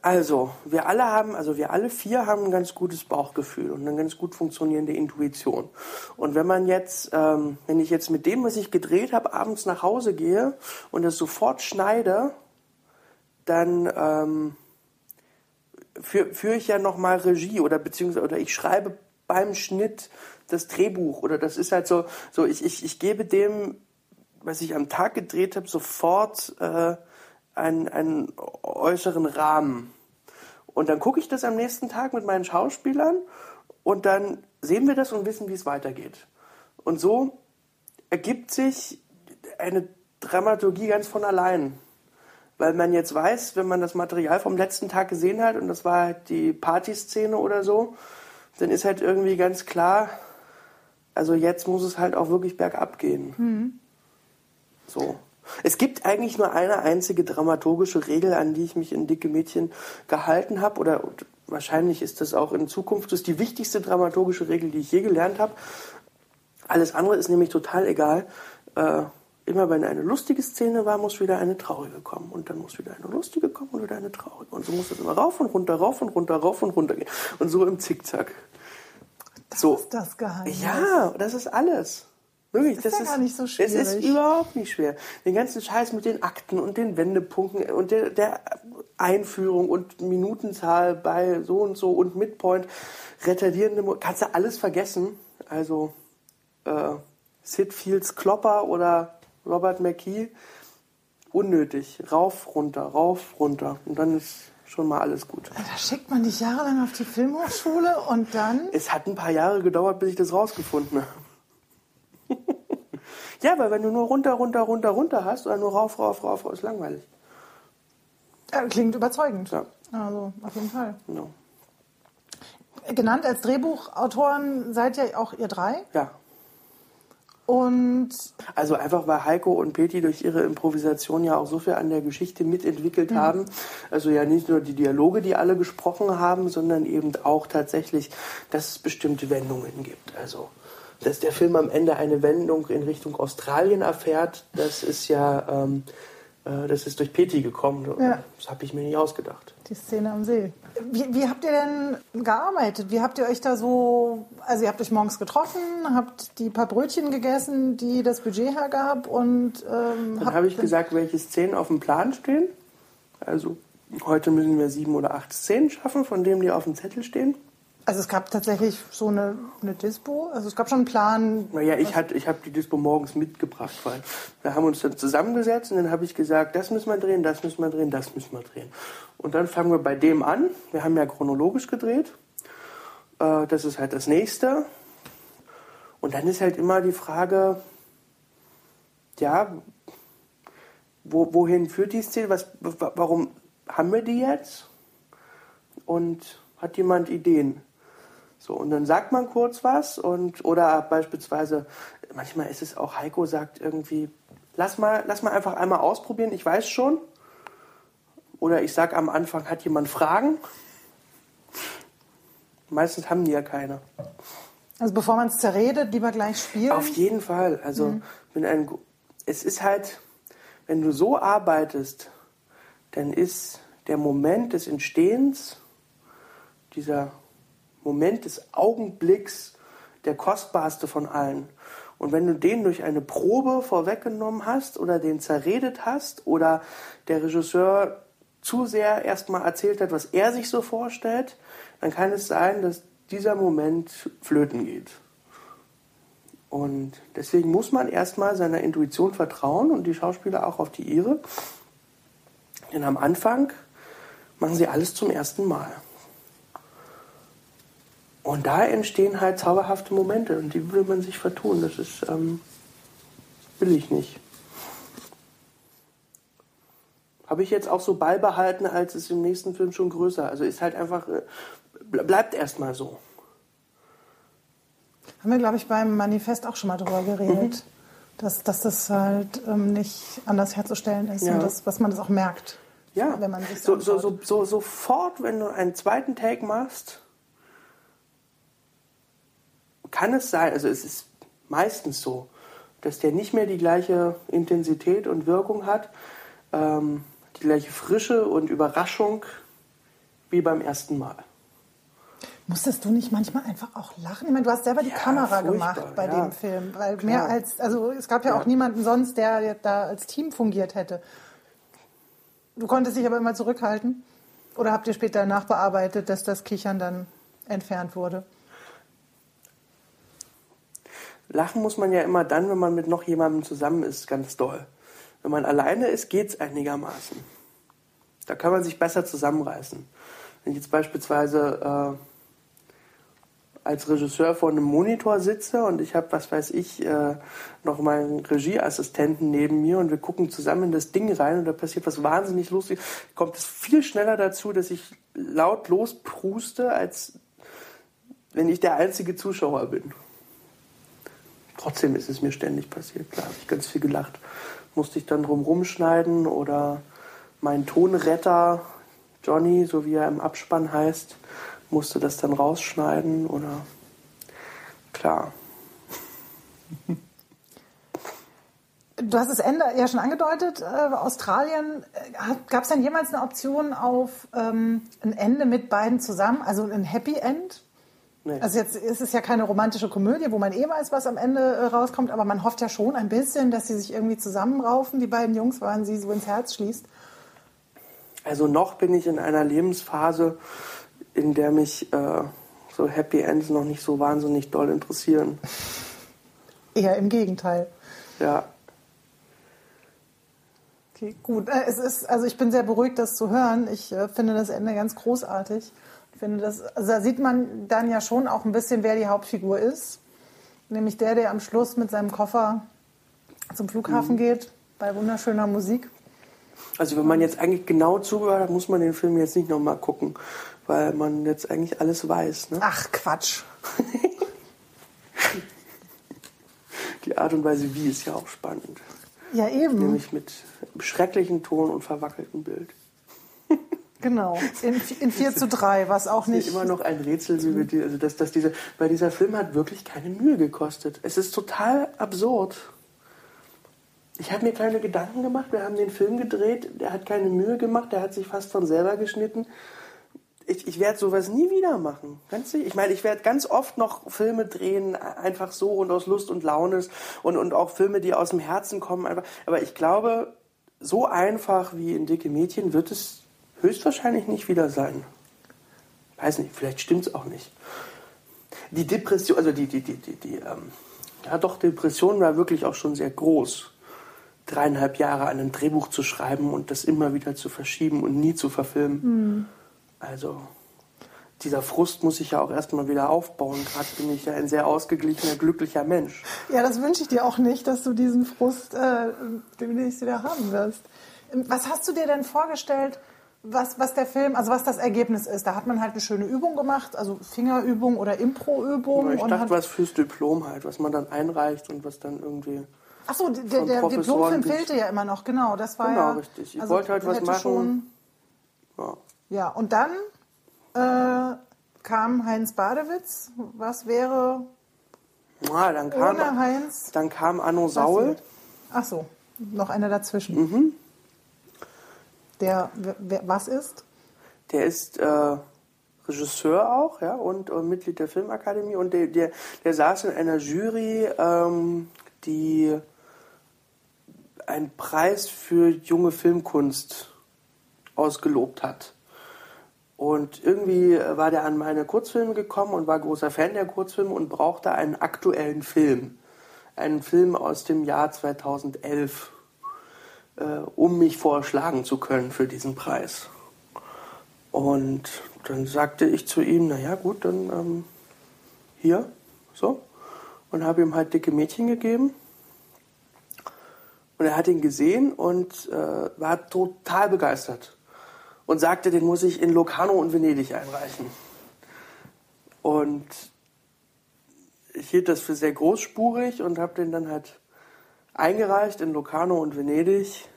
S2: also wir alle haben, also wir alle vier haben ein ganz gutes Bauchgefühl und eine ganz gut funktionierende Intuition. Und wenn man jetzt, ähm, wenn ich jetzt mit dem, was ich gedreht habe, abends nach Hause gehe und das sofort schneide, dann ähm, führe führ ich ja nochmal Regie oder beziehungsweise oder ich schreibe beim Schnitt das Drehbuch oder das ist halt so, so ich, ich, ich gebe dem, was ich am Tag gedreht habe, sofort äh, einen, einen äußeren Rahmen. Und dann gucke ich das am nächsten Tag mit meinen Schauspielern und dann sehen wir das und wissen, wie es weitergeht. Und so ergibt sich eine Dramaturgie ganz von allein. Weil man jetzt weiß, wenn man das Material vom letzten Tag gesehen hat und das war halt die Partyszene oder so, dann ist halt irgendwie ganz klar, also jetzt muss es halt auch wirklich bergab gehen. So. Es gibt eigentlich nur eine einzige dramaturgische Regel, an die ich mich in Dicke Mädchen gehalten habe. Oder wahrscheinlich ist das auch in Zukunft das ist die wichtigste dramaturgische Regel, die ich je gelernt habe. Alles andere ist nämlich total egal. Äh, immer wenn eine lustige Szene war, muss wieder eine traurige kommen. Und dann muss wieder eine lustige kommen und wieder eine traurige. Und so muss es immer rauf und runter, rauf und runter, rauf und runter gehen. Und so im Zickzack.
S1: das
S2: so.
S1: ist das Geheimnis.
S2: Ja, das ist alles. Wirklich, das
S1: ja
S2: ist
S1: gar nicht so
S2: Es ist überhaupt nicht schwer. Den ganzen Scheiß mit den Akten und den Wendepunkten und der, der Einführung und Minutenzahl bei so und so und Midpoint, retardierende, kannst du alles vergessen. Also äh, Sid Fields Klopper oder Robert McKee, unnötig. Rauf, runter, rauf, runter. Und dann ist schon mal alles gut.
S1: Da schickt man dich jahrelang auf die Filmhochschule und dann
S2: Es hat ein paar Jahre gedauert, bis ich das rausgefunden habe. Ja, weil wenn du nur runter, runter, runter, runter hast oder nur rauf, rauf, rauf, rauf ist langweilig.
S1: äh, klingt überzeugend.
S2: Ja.
S1: Also auf jeden Fall.
S2: Genau.
S1: Genannt als Drehbuchautoren seid ja auch ihr drei.
S2: Ja.
S1: Und
S2: Also einfach, weil Heiko und Peti durch ihre Improvisation ja auch so viel an der Geschichte mitentwickelt haben. Also ja nicht nur die Dialoge, die alle gesprochen haben, sondern eben auch tatsächlich, dass es bestimmte Wendungen gibt. Also, dass der Film am Ende eine Wendung in Richtung Australien erfährt, das ist ja, ähm, äh, das ist durch Peti gekommen.
S1: Ja.
S2: Das habe ich mir nicht ausgedacht.
S1: die Szene am See. Wie, wie habt ihr denn gearbeitet? Wie habt ihr euch da so, also ihr habt euch morgens getroffen, habt die paar Brötchen gegessen, die das Budget hergab und ähm,
S2: Dann habe ich gesagt, welche Szenen auf dem Plan stehen. Also heute müssen wir sieben oder acht Szenen schaffen, von denen die auf dem Zettel stehen.
S1: Also es gab tatsächlich so eine, eine Dispo, also es gab schon einen Plan.
S2: Naja, ich, hatte- ich habe die Dispo morgens mitgebracht, weil wir haben uns dann zusammengesetzt und dann habe ich gesagt, das müssen wir drehen, das müssen wir drehen, das müssen wir drehen. Und dann fangen wir bei dem an. Wir haben ja chronologisch gedreht. Äh, das ist halt das nächste. Und dann ist halt immer die Frage, ja, wo, wohin führt die Szene? Was, wa- warum haben wir die jetzt? Und hat jemand Ideen? So, und dann sagt man kurz was und oder beispielsweise, manchmal ist es auch, Heiko sagt irgendwie, lass mal, lass mal einfach einmal ausprobieren, ich weiß schon. Oder ich sag am Anfang, hat jemand Fragen? Meistens haben die ja keine.
S1: Also bevor man es zerredet, lieber gleich spielen.
S2: Auf jeden Fall. Also bin ein, Gu- es ist halt, wenn du so arbeitest, dann ist der Moment des Entstehens, dieser Moment des Augenblicks, der kostbarste von allen. Und wenn du den durch eine Probe vorweggenommen hast oder den zerredet hast oder der Regisseur zu sehr erstmal erzählt hat, was er sich so vorstellt, dann kann es sein, dass dieser Moment flöten geht. Und deswegen muss man erstmal seiner Intuition vertrauen und die Schauspieler auch auf die ihre. Denn am Anfang machen sie alles zum ersten Mal. Und da entstehen halt zauberhafte Momente und die will man sich vertun. Das ist, ähm, will ich nicht. Habe ich jetzt auch so beibehalten, als es im nächsten Film schon größer. Also ist halt einfach, äh, bleibt erstmal so.
S1: Haben wir, glaube ich, beim Manifest auch schon mal drüber geredet, mhm. dass, dass das halt ähm, nicht anders herzustellen ist ja. und dass, dass man das auch merkt.
S2: Ja, wenn man sich so, so, so, so, sofort, wenn du einen zweiten Take machst, kann es sein, also es ist meistens so, dass der nicht mehr die gleiche Intensität und Wirkung hat, ähm, die gleiche Frische und Überraschung wie beim ersten Mal.
S1: Musstest du nicht manchmal einfach auch lachen? Ich meine, du hast selber die ja, Kamera gemacht bei ja. dem Film, weil Klar. mehr als, also es gab ja, ja, auch niemanden sonst, der da als Team fungiert hätte. Du konntest dich aber immer zurückhalten? Oder habt ihr später nachbearbeitet, dass das Kichern dann entfernt wurde?
S2: Lachen muss man ja immer dann, wenn man mit noch jemandem zusammen ist, ganz doll. Wenn man alleine ist, geht es einigermaßen. Da kann man sich besser zusammenreißen. Wenn ich jetzt beispielsweise äh, als Regisseur vor einem Monitor sitze und ich habe, was weiß ich, äh, noch meinen Regieassistenten neben mir und wir gucken zusammen in das Ding rein und da passiert was wahnsinnig lustig, kommt es viel schneller dazu, dass ich laut lospruste, als wenn ich der einzige Zuschauer bin. Trotzdem ist es mir ständig passiert. Klar, habe ich ganz viel gelacht. Musste ich dann drum rumschneiden oder mein Tonretter, Johnny, so wie er im Abspann heißt, musste das dann rausschneiden oder klar. *laughs*
S1: Du hast das Ende ja schon angedeutet, äh, Australien. Äh, Gab es denn jemals eine Option auf ähm, ein Ende mit beiden zusammen, also ein Happy End? Nee. Also jetzt ist es ja keine romantische Komödie, wo man eh weiß, was am Ende äh, rauskommt, aber man hofft ja schon ein bisschen, dass sie sich irgendwie zusammenraufen, die beiden Jungs, weil man sie so ins Herz schließt.
S2: Also noch bin ich in einer Lebensphase, in der mich äh, so Happy Ends noch nicht so wahnsinnig doll interessieren.
S1: Eher im Gegenteil.
S2: Ja.
S1: Okay, gut. Äh, es ist, also ich bin sehr beruhigt, das zu hören. Ich äh, finde das Ende ganz großartig. Ich finde das, also da sieht man dann ja schon auch ein bisschen, wer die Hauptfigur ist. Nämlich der, der am Schluss mit seinem Koffer zum Flughafen mhm. geht, bei wunderschöner Musik.
S2: Also wenn man jetzt eigentlich genau zugehört hat, muss man den Film jetzt nicht nochmal gucken, weil man jetzt eigentlich alles weiß. Ne?
S1: Ach Quatsch. *laughs*
S2: Die Art und Weise, wie ist ja auch spannend.
S1: Ja, eben.
S2: Nämlich mit schrecklichem Ton und verwackeltem Bild.
S1: Genau, in, in 4 zu 3, was auch nicht.
S2: Ist immer noch ein Rätsel, wie wir die, also dass, dass diese, weil dieser Film hat wirklich keine Mühe gekostet. Es ist total absurd. Ich habe mir keine Gedanken gemacht, wir haben den Film gedreht, der hat keine Mühe gemacht, der hat sich fast von selber geschnitten. Ich, ich werde sowas nie wieder machen. Ganz ich meine, ich werde ganz oft noch Filme drehen, einfach so und aus Lust und Laune und, und auch Filme, die aus dem Herzen kommen. Einfach. Aber ich glaube, so einfach wie in Dicke Mädchen wird es höchstwahrscheinlich nicht wieder sein. Weiß nicht, vielleicht stimmt es auch nicht. Die Depression, also die, die, die, die, die ähm, ja doch, Depression war wirklich auch schon sehr groß. Dreieinhalb Jahre an einem Drehbuch zu schreiben und das immer wieder zu verschieben und nie zu verfilmen. Mhm. Also dieser Frust muss ich ja auch erstmal wieder aufbauen. Gerade bin ich ja ein sehr ausgeglichener, glücklicher Mensch.
S1: Ja, das wünsche ich dir auch nicht, dass du diesen Frust äh, demnächst wieder haben wirst. Was hast du dir denn vorgestellt, was, was der Film, also was das Ergebnis ist. Da hat man halt eine schöne Übung gemacht, also Fingerübung oder Impro-Übung.
S2: Ich dachte, was fürs Diplom halt, was man dann einreicht und was dann irgendwie.
S1: Ach so, der, der Diplomfilm fehlte ja immer noch, genau. Das war
S2: genau,
S1: ja.
S2: richtig. Ich also wollte halt was machen. Schon,
S1: ja. ja, und dann äh, kam Heinz Badewitz. Was wäre
S2: ja, dann kam,
S1: ohne Heinz?
S2: Dann kam Anno Saul.
S1: Ach so. noch einer dazwischen.
S2: Mhm.
S1: Der was ist?
S2: Der ist äh, Regisseur auch, ja, und äh, Mitglied der Filmakademie und der, der, der saß in einer Jury, ähm, die einen Preis für junge Filmkunst ausgelobt hat. Und irgendwie war der an meine Kurzfilme gekommen und war großer Fan der Kurzfilme und brauchte einen aktuellen Film. Einen Film aus dem Jahr 2011, äh, um mich vorschlagen zu können für diesen Preis. Und dann sagte ich zu ihm, naja gut, dann ähm, hier, so. Und habe ihm halt dicke Mädchen gegeben. Und er hat ihn gesehen und äh, war total begeistert und sagte, den muss ich in Locarno und Venedig einreichen. Und ich hielt das für sehr großspurig und habe den dann halt eingereicht in Locarno und Venedig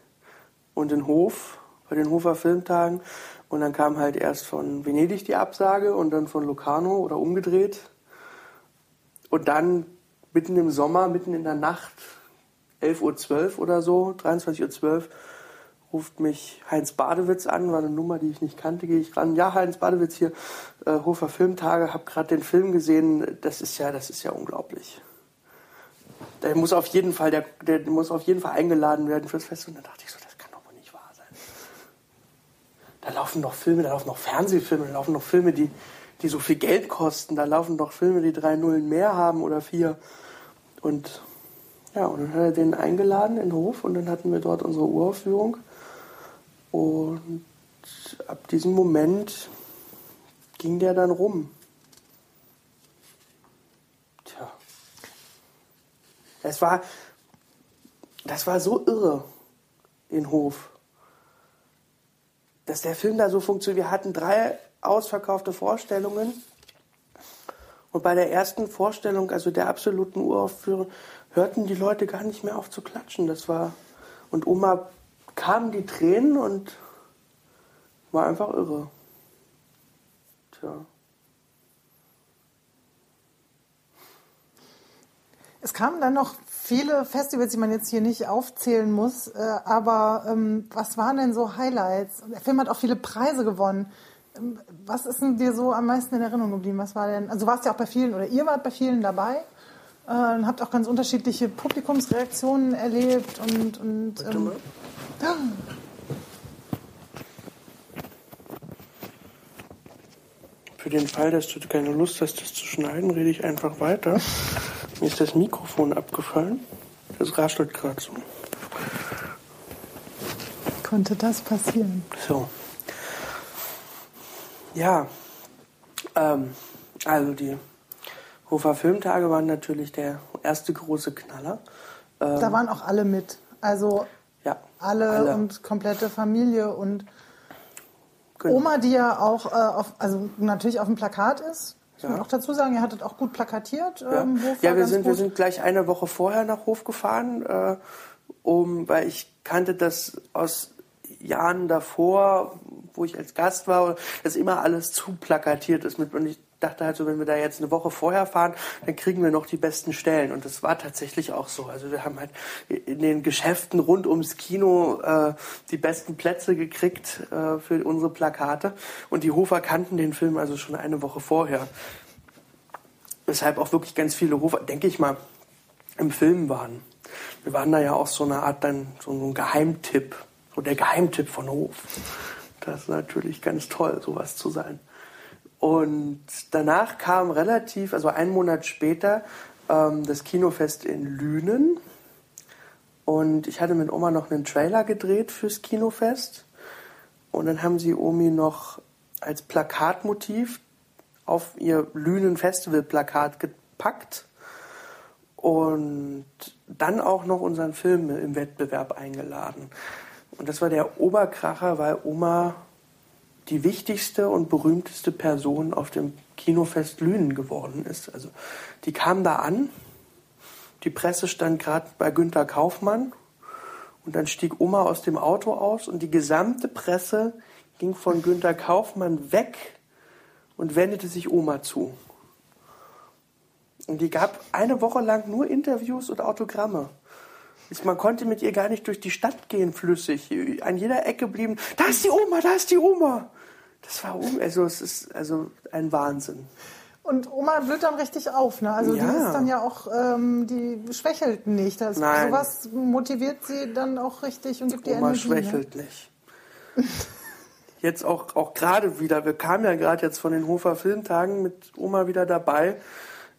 S2: und in Hof, bei den Hofer Filmtagen. Und dann kam halt erst von Venedig die Absage und dann von Locarno oder umgedreht. Und dann mitten im Sommer, mitten in der Nacht, 11.12 Uhr oder so, 23.12 Uhr, ruft mich Heinz Badewitz an, war eine Nummer, die ich nicht kannte, gehe ich ran. Ja, Heinz Badewitz hier, äh, Hofer Filmtage, habe gerade den Film gesehen. Das ist ja, das ist ja unglaublich. Der muss auf jeden Fall, der, der muss auf jeden Fall eingeladen werden fürs Fest. Und dann dachte ich so, das kann doch wohl nicht wahr sein. Da laufen noch Filme, da laufen noch Fernsehfilme, da laufen noch Filme, die, die so viel Geld kosten. Da laufen noch Filme, die drei Nullen mehr haben oder vier. Und ja, und dann hat er den eingeladen in den Hof und dann hatten wir dort unsere Uraufführung. Und ab diesem Moment ging der dann rum. Das war, das war so irre in Hof. Dass der Film da so funktioniert. Wir hatten drei ausverkaufte Vorstellungen. Und bei der ersten Vorstellung, also der absoluten Uraufführung, hörten die Leute gar nicht mehr auf zu klatschen. Das war. Und Oma kamen die Tränen und war einfach irre. Tja.
S1: Es kamen dann noch viele Festivals, die man jetzt hier nicht aufzählen muss. Äh, aber ähm, was waren denn so Highlights? Der Film hat auch viele Preise gewonnen. Ähm, was ist denn dir so am meisten in Erinnerung geblieben? Was war denn? Also warst ja auch bei vielen oder ihr wart bei vielen dabei äh, und habt auch ganz unterschiedliche Publikumsreaktionen erlebt und und ähm,
S2: Für den Fall, dass du keine Lust hast, das zu schneiden, rede ich einfach weiter. Mir ist das Mikrofon abgefallen. Das raschelt gerade so.
S1: Konnte das passieren?
S2: So. Ja. Ähm, also die Hofer Filmtage waren natürlich der erste große Knaller.
S1: Ähm, da waren auch alle mit. Also
S2: ja,
S1: alle, alle, und komplette Familie und genau. Oma, die ja auch äh, auf, also natürlich auf dem Plakat ist. Ich ja. muss auch dazu sagen, ihr hattet auch gut plakatiert.
S2: Ja, ähm, ja wir, sind, wir sind gleich eine Woche vorher nach Hof gefahren, äh, um, weil ich kannte das aus Jahren davor, wo ich als Gast war, dass immer alles zu plakatiert ist. Mit, und ich dachte halt so, wenn wir da jetzt eine Woche vorher fahren, dann kriegen wir noch die besten Stellen. Und das war tatsächlich auch so. Also wir haben halt in den Geschäften rund ums Kino äh, die besten Plätze gekriegt äh, für unsere Plakate. Und die Hofer kannten den Film also schon eine Woche vorher. Weshalb auch wirklich ganz viele Hofer, denke ich mal, im Film waren. Wir waren da ja auch so eine Art dann so ein Geheimtipp, so der Geheimtipp von Hof. Das ist natürlich ganz toll, sowas zu sein. Und danach kam relativ, also einen Monat später, ähm, das Kinofest in Lünen. Und ich hatte mit Oma noch einen Trailer gedreht fürs Kinofest. Und dann haben sie Omi noch als Plakatmotiv auf ihr Lünen Festival Plakat gepackt und dann auch noch unseren Film im Wettbewerb eingeladen. Und das war der Oberkracher, weil Oma die wichtigste und berühmteste Person auf dem Kinofest Lünen geworden ist. Also die kam da an, die Presse stand gerade bei Günter Kaufmann und dann stieg Oma aus dem Auto aus und die gesamte Presse ging von Günter Kaufmann weg und wendete sich Oma zu. Und die gab eine Woche lang nur Interviews und Autogramme. Man konnte mit ihr gar nicht durch die Stadt gehen, flüssig. An jeder Ecke blieben, da ist die Oma, da ist die Oma. Das war um, also es ist also ein Wahnsinn.
S1: Und Oma blüht dann richtig auf, ne? Also die
S2: Ja.
S1: ist dann ja auch, ähm, die schwächelt nicht. Das,
S2: Nein.
S1: Sowas motiviert sie dann auch richtig und gibt
S2: Oma
S1: Energie. Ne?
S2: schwächelt nicht. *laughs* Jetzt auch, auch gerade wieder, wir kamen ja gerade jetzt von den Hofer Filmtagen mit Oma wieder dabei.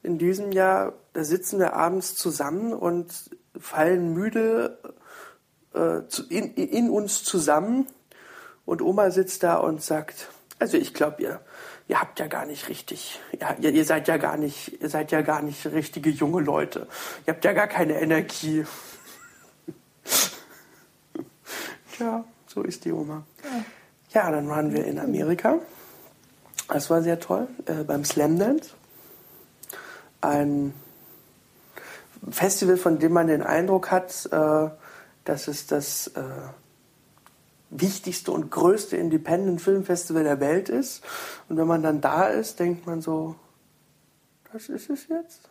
S2: In diesem Jahr, da sitzen wir abends zusammen und fallen müde äh, in, in uns zusammen. Und Oma sitzt da und sagt, also ich glaube, ihr, ihr habt ja gar nicht richtig, ihr, ihr seid ja gar nicht, ihr seid ja gar nicht richtige junge Leute. Ihr habt ja gar keine Energie. *laughs* Ja, so ist die Oma. Ja, dann waren wir in Amerika. Das war sehr toll. Äh, beim Slam Dance. Ein Festival, von dem man den Eindruck hat, äh, dass es das äh, wichtigste und größte Independent Film Festival der Welt ist. Und wenn man dann da ist, denkt man so, das ist es jetzt.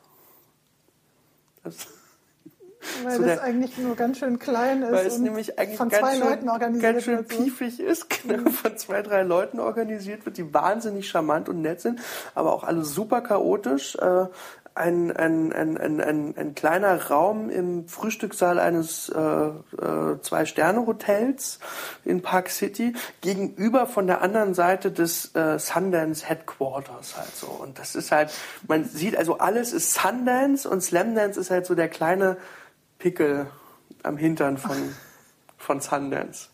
S2: Das *laughs*
S1: Weil
S2: So
S1: das
S2: der-
S1: eigentlich nur ganz schön klein ist.
S2: Weil es
S1: und
S2: nämlich eigentlich
S1: von zwei
S2: schön,
S1: Leuten organisiert
S2: ganz schön
S1: wird. so.
S2: piefig ist, *laughs* genau, von zwei, drei Leuten organisiert wird, die wahnsinnig charmant und nett sind, aber auch alle super chaotisch. Äh, ein, ein, ein, ein, ein, ein kleiner Raum im Frühstückssaal eines äh, äh, Zwei-Sterne-Hotels in Park City gegenüber von der anderen Seite des äh, Sundance Headquarters halt so. Und das ist halt, man sieht also alles ist Sundance und Slamdance ist halt so der kleine Pickel am Hintern von, von Sundance.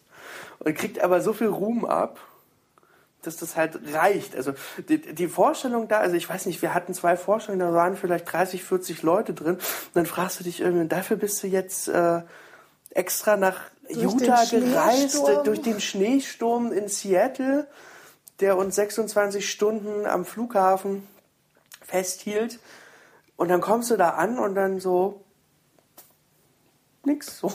S2: Und kriegt aber so viel Ruhm ab, dass das halt reicht. Also die, die Vorstellung da, also ich weiß nicht, wir hatten zwei Vorstellungen, da waren vielleicht 30, 40 Leute drin. Und dann fragst du dich irgendwie, dafür bist du jetzt äh, extra nach
S1: Durch
S2: Utah gereist, durch den Schneesturm in Seattle, der uns 26 Stunden am Flughafen festhielt. Und dann kommst du da an und dann so nix so.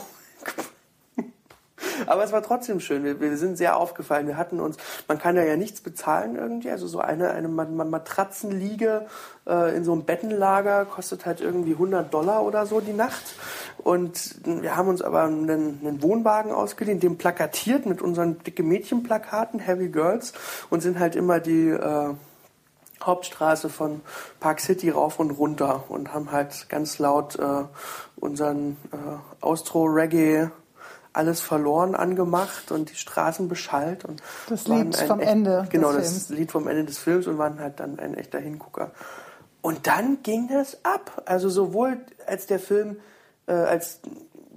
S2: Aber es war trotzdem schön. Wir, wir sind sehr aufgefallen. Wir hatten uns, man kann ja ja nichts bezahlen irgendwie. Also so eine, eine Ma- Ma- Matratzenliege äh, in so einem Bettenlager kostet halt irgendwie 100 Dollar oder so die Nacht. Und wir haben uns aber einen, einen Wohnwagen ausgeliehen, den plakatiert mit unseren dicke Mädchenplakaten, Heavy Girls, und sind halt immer die äh, Hauptstraße von Park City rauf und runter und haben halt ganz laut äh, unseren äh, Austro-Reggae alles verloren angemacht und die Straßen beschallt. Und
S1: Das Lied vom
S2: echt-
S1: Ende des
S2: Genau, das
S1: Films.
S2: Lied vom Ende des Films und waren halt dann ein echter Hingucker. Und dann ging das ab. Also sowohl als der Film, äh, als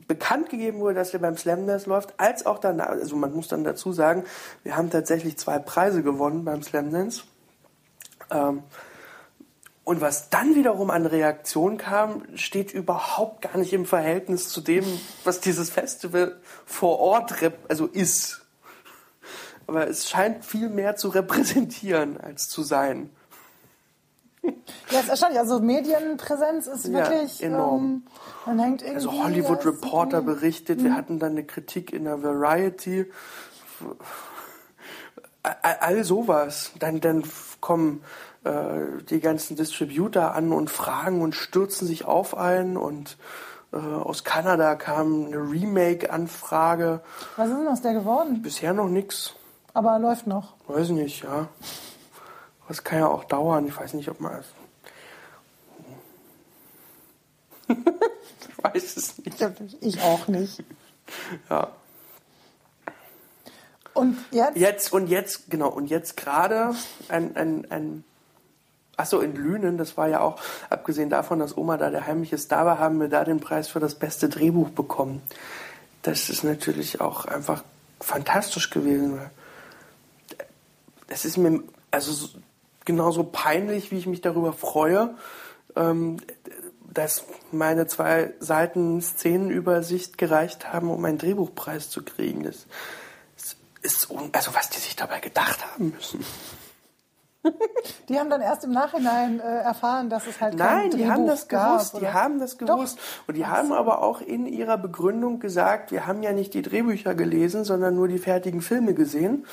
S2: bekannt gegeben wurde, dass er beim Slam Dance läuft, als auch danach. Also man muss dann dazu sagen, wir haben tatsächlich zwei Preise gewonnen beim Slam Dance. Ähm, und was dann wiederum an Reaktion kam, steht überhaupt gar nicht im Verhältnis zu dem, was dieses Festival vor Ort also ist. Aber es scheint viel mehr zu repräsentieren als zu sein.
S1: Ja, ist erstaunlich. Also Medienpräsenz ist
S2: Ja,
S1: wirklich
S2: enorm.
S1: Ähm, man hängt irgendwie.
S2: Also Hollywood
S1: ja,
S2: Reporter
S1: irgendwie-
S2: berichtet,
S1: Mhm.
S2: wir hatten dann eine Kritik in der Variety. All, all sowas. Dann, dann kommen äh, die ganzen Distributor an und fragen und stürzen sich auf ein. Und äh, aus Kanada kam eine Remake-Anfrage.
S1: Was ist denn aus der geworden?
S2: Bisher noch nichts.
S1: Aber läuft noch.
S2: Weiß nicht, ja. Das kann ja auch dauern. Ich weiß nicht, ob man. ich *laughs* weiß es nicht.
S1: Ich auch nicht.
S2: Ja.
S1: Und jetzt?
S2: Jetzt und jetzt, genau, und jetzt gerade ein, ein, ein Achso, in Lünen, das war ja auch, abgesehen davon, dass Oma da der heimliche Star war, haben wir da den Preis für das beste Drehbuch bekommen. Das ist natürlich auch einfach fantastisch gewesen. Es ist mir also so- genauso peinlich, wie ich mich darüber freue, ähm, dass meine zwei Seiten Szenenübersicht gereicht haben, um einen Drehbuchpreis zu kriegen. Das ist also was die sich dabei gedacht haben müssen. *laughs*
S1: Die haben dann erst im Nachhinein äh, erfahren, dass es halt kein
S2: Nein, die
S1: Drehbuch
S2: haben das
S1: gab,
S2: gewusst. Die
S1: oder?
S2: haben das
S1: Doch.
S2: gewusst. Und die haben aber auch in ihrer Begründung gesagt, wir haben ja nicht die Drehbücher gelesen, sondern nur die fertigen Filme gesehen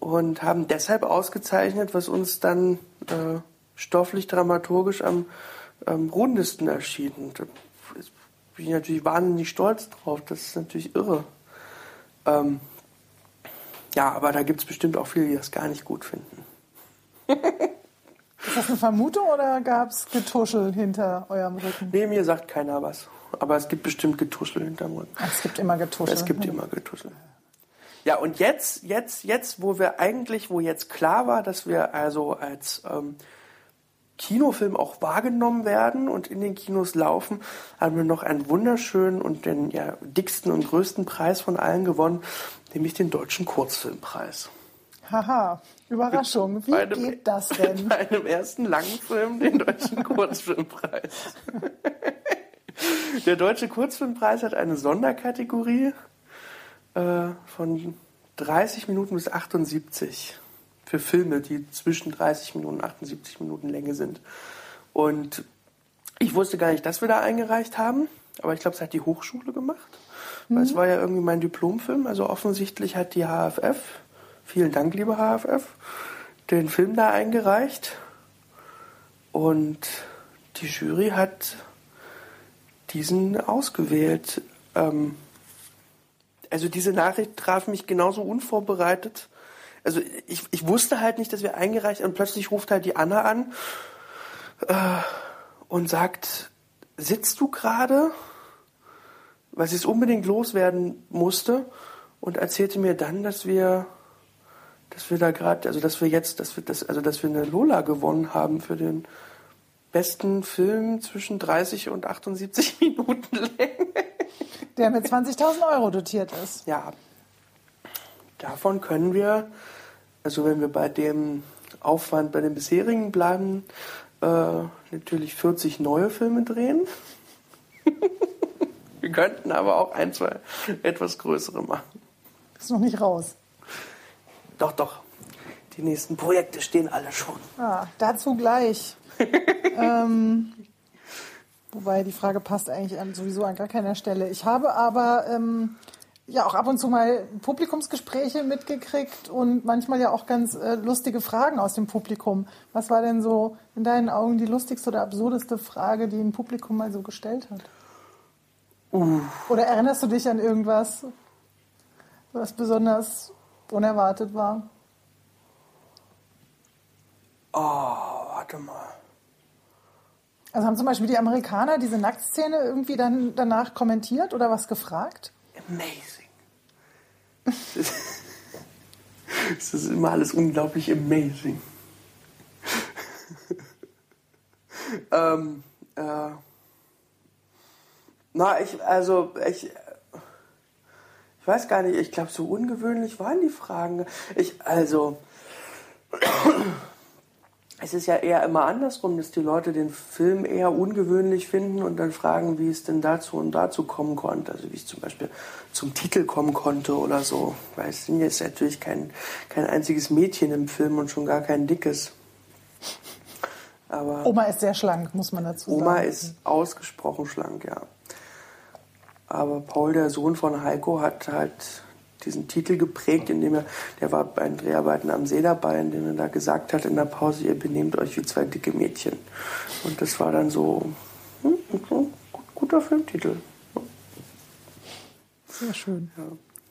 S2: und haben deshalb ausgezeichnet, was uns dann äh, stofflich, dramaturgisch am, am rundesten erschien. Und, äh, bin ich natürlich wahnsinnig stolz drauf. Das ist natürlich irre. Ähm, ja, aber da gibt es bestimmt auch viele, die das gar nicht gut finden.
S1: Ist das eine Vermutung oder gab es Getuschel hinter eurem Rücken?
S2: Nee, mir sagt keiner was. Aber es gibt bestimmt Getuschel hinterm Rücken.
S1: Es gibt immer Getuschel.
S2: Es gibt immer Getuschel. Ja, und jetzt, jetzt, jetzt, wo wir eigentlich, wo jetzt klar war, dass wir also als ähm, Kinofilm auch wahrgenommen werden und in den Kinos laufen, haben wir noch einen wunderschönen und den ja, dicksten und größten Preis von allen gewonnen, nämlich den Deutschen Kurzfilmpreis.
S1: Haha, Überraschung. Wie
S2: einem-
S1: geht das denn? *laughs*
S2: Bei einem ersten Langfilm den Deutschen Kurzfilmpreis. *laughs* Der Deutsche Kurzfilmpreis hat eine Sonderkategorie äh, von 30 Minuten bis 78 für Filme, die zwischen 30 Minuten und 78 Minuten Länge sind. Und ich wusste gar nicht, dass wir da eingereicht haben, aber ich glaube, es hat die Hochschule gemacht. Weil es war ja irgendwie mein Diplomfilm, also offensichtlich hat die HFF, vielen Dank, liebe HFF, den Film da eingereicht. Und die Jury hat diesen ausgewählt. Ähm, also diese Nachricht traf mich genauso unvorbereitet. Also ich, ich wusste halt nicht, dass wir eingereicht haben. Und plötzlich ruft halt die Anna an äh, und sagt, sitzt du gerade? Weil sie es unbedingt loswerden musste und erzählte mir dann, dass wir, dass wir da gerade, also dass wir jetzt, dass wir das, also dass wir eine Lola gewonnen haben für den besten Film zwischen 30 und 78 *laughs* Minuten Länge.
S1: Der mit 20.000 Euro dotiert ist.
S2: Ja, davon können wir, also wenn wir bei dem Aufwand bei den bisherigen bleiben, äh, natürlich 40 neue Filme drehen. *laughs* wir könnten aber auch ein, zwei etwas größere machen.
S1: Ist noch nicht raus.
S2: Doch, doch. Die nächsten Projekte stehen alle schon.
S1: Ah, dazu gleich. *laughs* ähm, wobei die Frage passt eigentlich an, sowieso an gar keiner Stelle. Ich habe aber ähm, ja auch ab und zu mal Publikumsgespräche mitgekriegt und manchmal ja auch ganz äh, lustige Fragen aus dem Publikum. Was war denn so in deinen Augen die lustigste oder absurdeste Frage, die ein Publikum mal so gestellt hat? Oder erinnerst du dich an irgendwas, was besonders unerwartet war?
S2: Oh, warte mal.
S1: Also haben zum Beispiel die Amerikaner diese Nacktszene irgendwie dann danach kommentiert oder was gefragt?
S2: Amazing. *laughs* Es ist immer alles unglaublich amazing. *laughs* ähm, äh, na, ich, also, ich, ich weiß gar nicht, ich glaube, so ungewöhnlich waren die Fragen. Ich, also, *clears throat* es ist ja eher immer andersrum, dass die Leute den Film eher ungewöhnlich finden und dann fragen, wie es denn dazu und dazu kommen konnte. Also wie es zum Beispiel zum Titel kommen konnte oder so. Weil es sind jetzt natürlich kein, kein einziges Mädchen im Film und schon gar kein dickes. Aber
S1: Oma ist sehr schlank, muss man dazu sagen.
S2: Oma ist ausgesprochen schlank, ja. Aber Paul, der Sohn von Heiko, hat halt diesen Titel geprägt, indem er, der war bei den Dreharbeiten am See dabei, indem er da gesagt hat in der Pause, ihr benehmt euch wie zwei dicke Mädchen. Und das war dann so, hm, so guter Filmtitel.
S1: Sehr schön.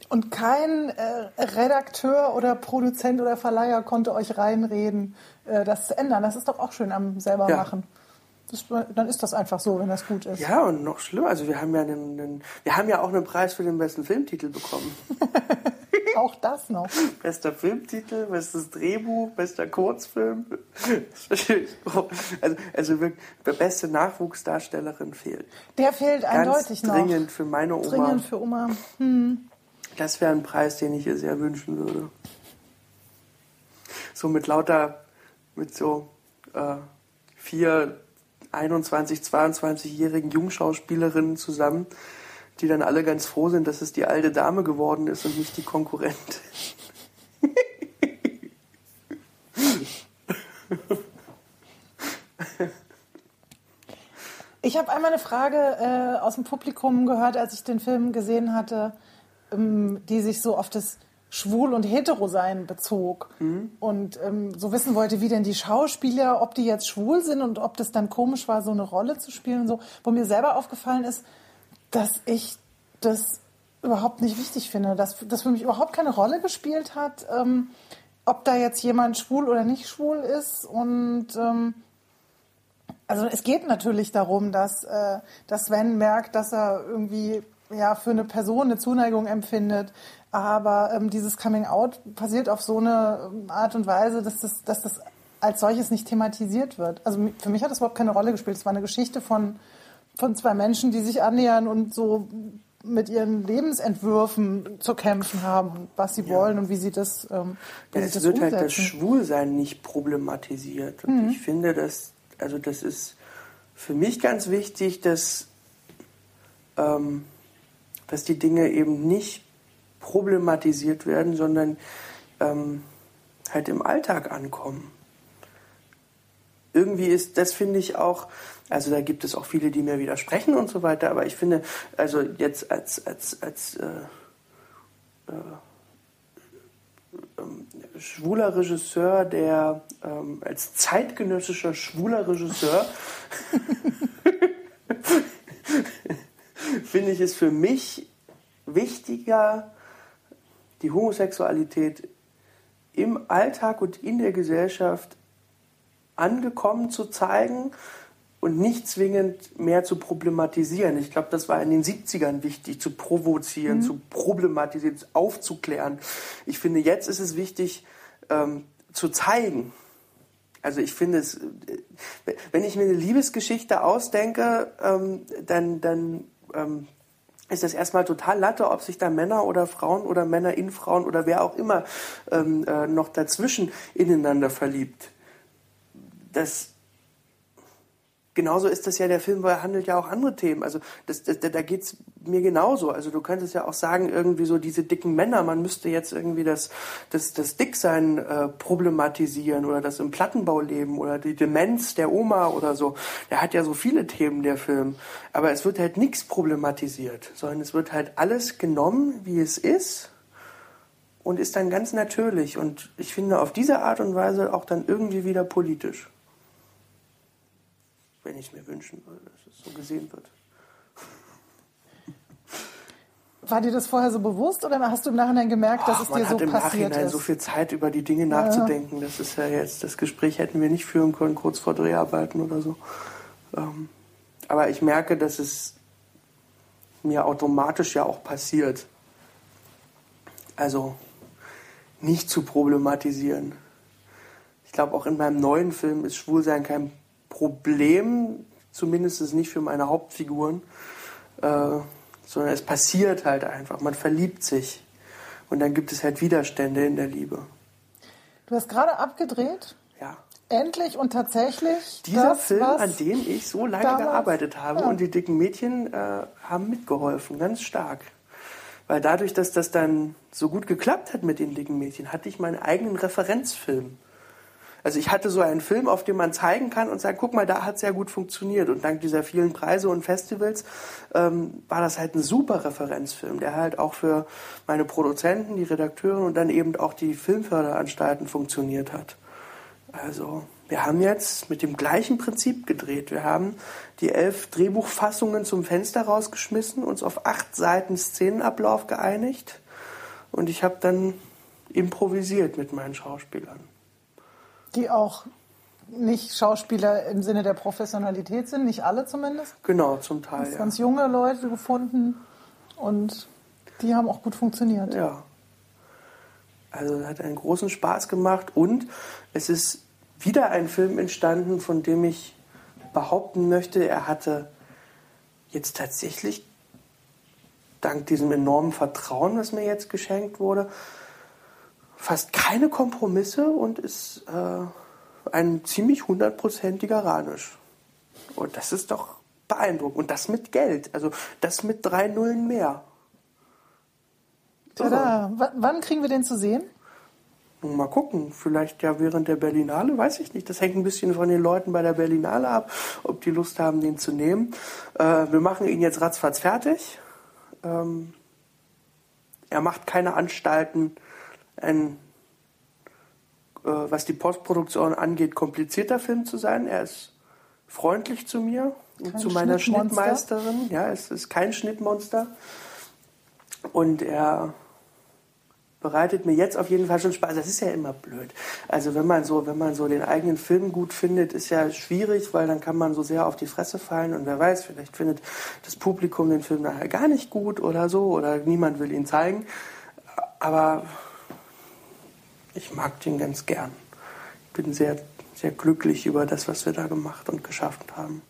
S1: Und kein äh, Redakteur oder Produzent oder Verleiher konnte euch reinreden, äh, das zu ändern. Das ist doch auch schön am selber
S2: Ja.
S1: machen. Das, dann ist das einfach so, wenn das gut ist.
S2: Ja, und noch schlimmer, also wir haben ja einen, einen, wir haben ja auch einen Preis für den besten Filmtitel bekommen. *laughs*
S1: Auch das noch.
S2: Bester Filmtitel, bestes Drehbuch, bester Kurzfilm. Also, also wirklich, der beste Nachwuchsdarstellerin fehlt.
S1: Der fehlt
S2: Ganz
S1: eindeutig noch.
S2: dringend für meine Oma.
S1: Dringend für Oma.
S2: Das wäre ein Preis, den ich ihr sehr wünschen würde. So mit lauter, mit so äh, vier 21, 22-jährigen Jungschauspielerinnen zusammen, die dann alle ganz froh sind, dass es die alte Dame geworden ist und nicht die Konkurrentin.
S1: Ich habe einmal eine Frage äh, aus dem Publikum gehört, als ich den Film gesehen hatte, ähm, die sich so auf das Schwul- und Hetero-Sein bezog. Und ähm, so wissen wollte, wie denn die Schauspieler, ob die jetzt schwul sind und ob das dann komisch war, so eine Rolle zu spielen und so. Wo mir selber aufgefallen ist, dass ich das überhaupt nicht wichtig finde, dass das für mich überhaupt keine Rolle gespielt hat, ähm, ob da jetzt jemand schwul oder nicht schwul ist. Und ähm, also es geht natürlich darum, dass, äh, dass Sven merkt, dass er irgendwie ja für eine Person eine Zuneigung empfindet. Aber ähm, dieses Coming Out passiert auf so eine Art und Weise, dass das, dass das als solches nicht thematisiert wird. Also für mich hat das überhaupt keine Rolle gespielt. Es war eine Geschichte von, von zwei Menschen, die sich annähern und so mit ihren Lebensentwürfen zu kämpfen haben, was sie ja. wollen und wie sie das, ähm, wie
S2: ja, es wird umsetzen. halt das Schwulsein nicht problematisiert. Und mhm. ich finde, dass, also das ist für mich ganz wichtig, dass, ähm, dass die Dinge eben nicht problematisiert werden, sondern ähm, halt im Alltag ankommen. Irgendwie ist, das finde ich auch, also da gibt es auch viele, die mir widersprechen und so weiter, aber ich finde, also jetzt als, als, als äh, äh, ähm, schwuler Regisseur, der ähm, als zeitgenössischer schwuler Regisseur *laughs* *laughs* finde ich es für mich wichtiger, die Homosexualität im Alltag und in der Gesellschaft angekommen zu zeigen und nicht zwingend mehr zu problematisieren. Ich glaube, das war in den 70ern wichtig, zu provozieren, mhm. zu problematisieren, aufzuklären. Ich finde, jetzt ist es wichtig, ähm, zu zeigen. Also ich finde es, äh, wenn ich mir eine Liebesgeschichte ausdenke, ähm, dann, dann ähm, ist das erstmal total Latte, ob sich da Männer oder Frauen oder Männer in Frauen oder wer auch immer ähm, äh, noch dazwischen ineinander verliebt. Das genauso ist das ja der Film, weil er handelt ja auch andere Themen. Also das, das, da geht's mir genauso. Also du könntest ja auch sagen, irgendwie so diese dicken Männer, man müsste jetzt irgendwie das, das, das Dicksein äh, problematisieren oder das im Plattenbau leben oder die Demenz der Oma oder so. Der hat ja so viele Themen, der Film. Aber es wird halt nichts problematisiert, sondern es wird halt alles genommen, wie es ist und ist dann ganz natürlich. Und ich finde auf diese Art und Weise auch dann irgendwie wieder politisch wenn ich es mir wünschen würde, dass es so gesehen wird.
S1: War dir das vorher so bewusst oder hast du im Nachhinein gemerkt, dass Ach, es dir so passiert ist? Man hat im Nachhinein
S2: so viel Zeit über die Dinge nachzudenken. Ja. Das ist ja jetzt, das Gespräch hätten wir nicht führen können, kurz vor Dreharbeiten oder so. Ähm, aber ich merke, dass es mir automatisch ja auch passiert. Also nicht zu problematisieren. Ich glaube, auch in meinem neuen Film ist Schwulsein kein Problem, zumindest nicht für meine Hauptfiguren, äh, sondern es passiert halt einfach. Man verliebt sich und dann gibt es halt Widerstände in der Liebe.
S1: Du hast gerade abgedreht.
S2: Ja.
S1: Endlich und tatsächlich.
S2: Dieser das, Film, an dem ich so lange damals, gearbeitet habe ja. und die dicken Mädchen äh, haben mitgeholfen, ganz stark. Weil dadurch, dass das dann so gut geklappt hat mit den dicken Mädchen, hatte ich meinen eigenen Referenzfilm. Also ich hatte so einen Film, auf dem man zeigen kann und sagt, guck mal, da hat es ja gut funktioniert. Und dank dieser vielen Preise und Festivals ähm, war das halt ein super Referenzfilm, der halt auch für meine Produzenten, die Redakteure und dann eben auch die Filmförderanstalten funktioniert hat. Also wir haben jetzt mit dem gleichen Prinzip gedreht. Wir haben die elf Drehbuchfassungen zum Fenster rausgeschmissen, uns auf acht Seiten Szenenablauf geeinigt und ich habe dann improvisiert mit meinen Schauspielern
S1: die auch nicht Schauspieler im Sinne der Professionalität sind, nicht alle zumindest.
S2: Genau, zum Teil. Ja.
S1: Ganz junge Leute gefunden und die haben auch gut funktioniert.
S2: Ja. Also hat einen großen Spaß gemacht und es ist wieder ein Film entstanden, von dem ich behaupten möchte, er hatte jetzt tatsächlich dank diesem enormen Vertrauen, das mir jetzt geschenkt wurde, fast keine Kompromisse und ist äh, ein ziemlich hundertprozentiger Ranisch. Und das ist doch beeindruckend. Und das mit Geld. Also das mit drei Nullen mehr.
S1: Tada. W wann kriegen wir den zu sehen?
S2: Mal gucken, vielleicht ja während der Berlinale, weiß ich nicht. Das hängt ein bisschen von den Leuten bei der Berlinale ab, ob die Lust haben, den zu nehmen. Äh, wir machen ihn jetzt ratzfatz fertig. Ähm, er macht keine Anstalten, ein, äh, was die Postproduktion angeht, komplizierter Film zu sein. Er ist freundlich zu mir.
S1: Kein
S2: zu meiner. Schnittmeisterin. Ja, es ist kein Schnittmonster. Und er bereitet mir jetzt auf jeden Fall schon Spaß. Das ist ja immer blöd. Also wenn man so, wenn man so den eigenen Film gut findet, ist ja schwierig, weil dann kann man so sehr auf die Fresse fallen und wer weiß, vielleicht findet das Publikum den Film nachher gar nicht gut oder so oder niemand will ihn zeigen. Aber ich mag den ganz gern. Ich bin sehr, sehr glücklich über das, was wir da gemacht und geschafft haben.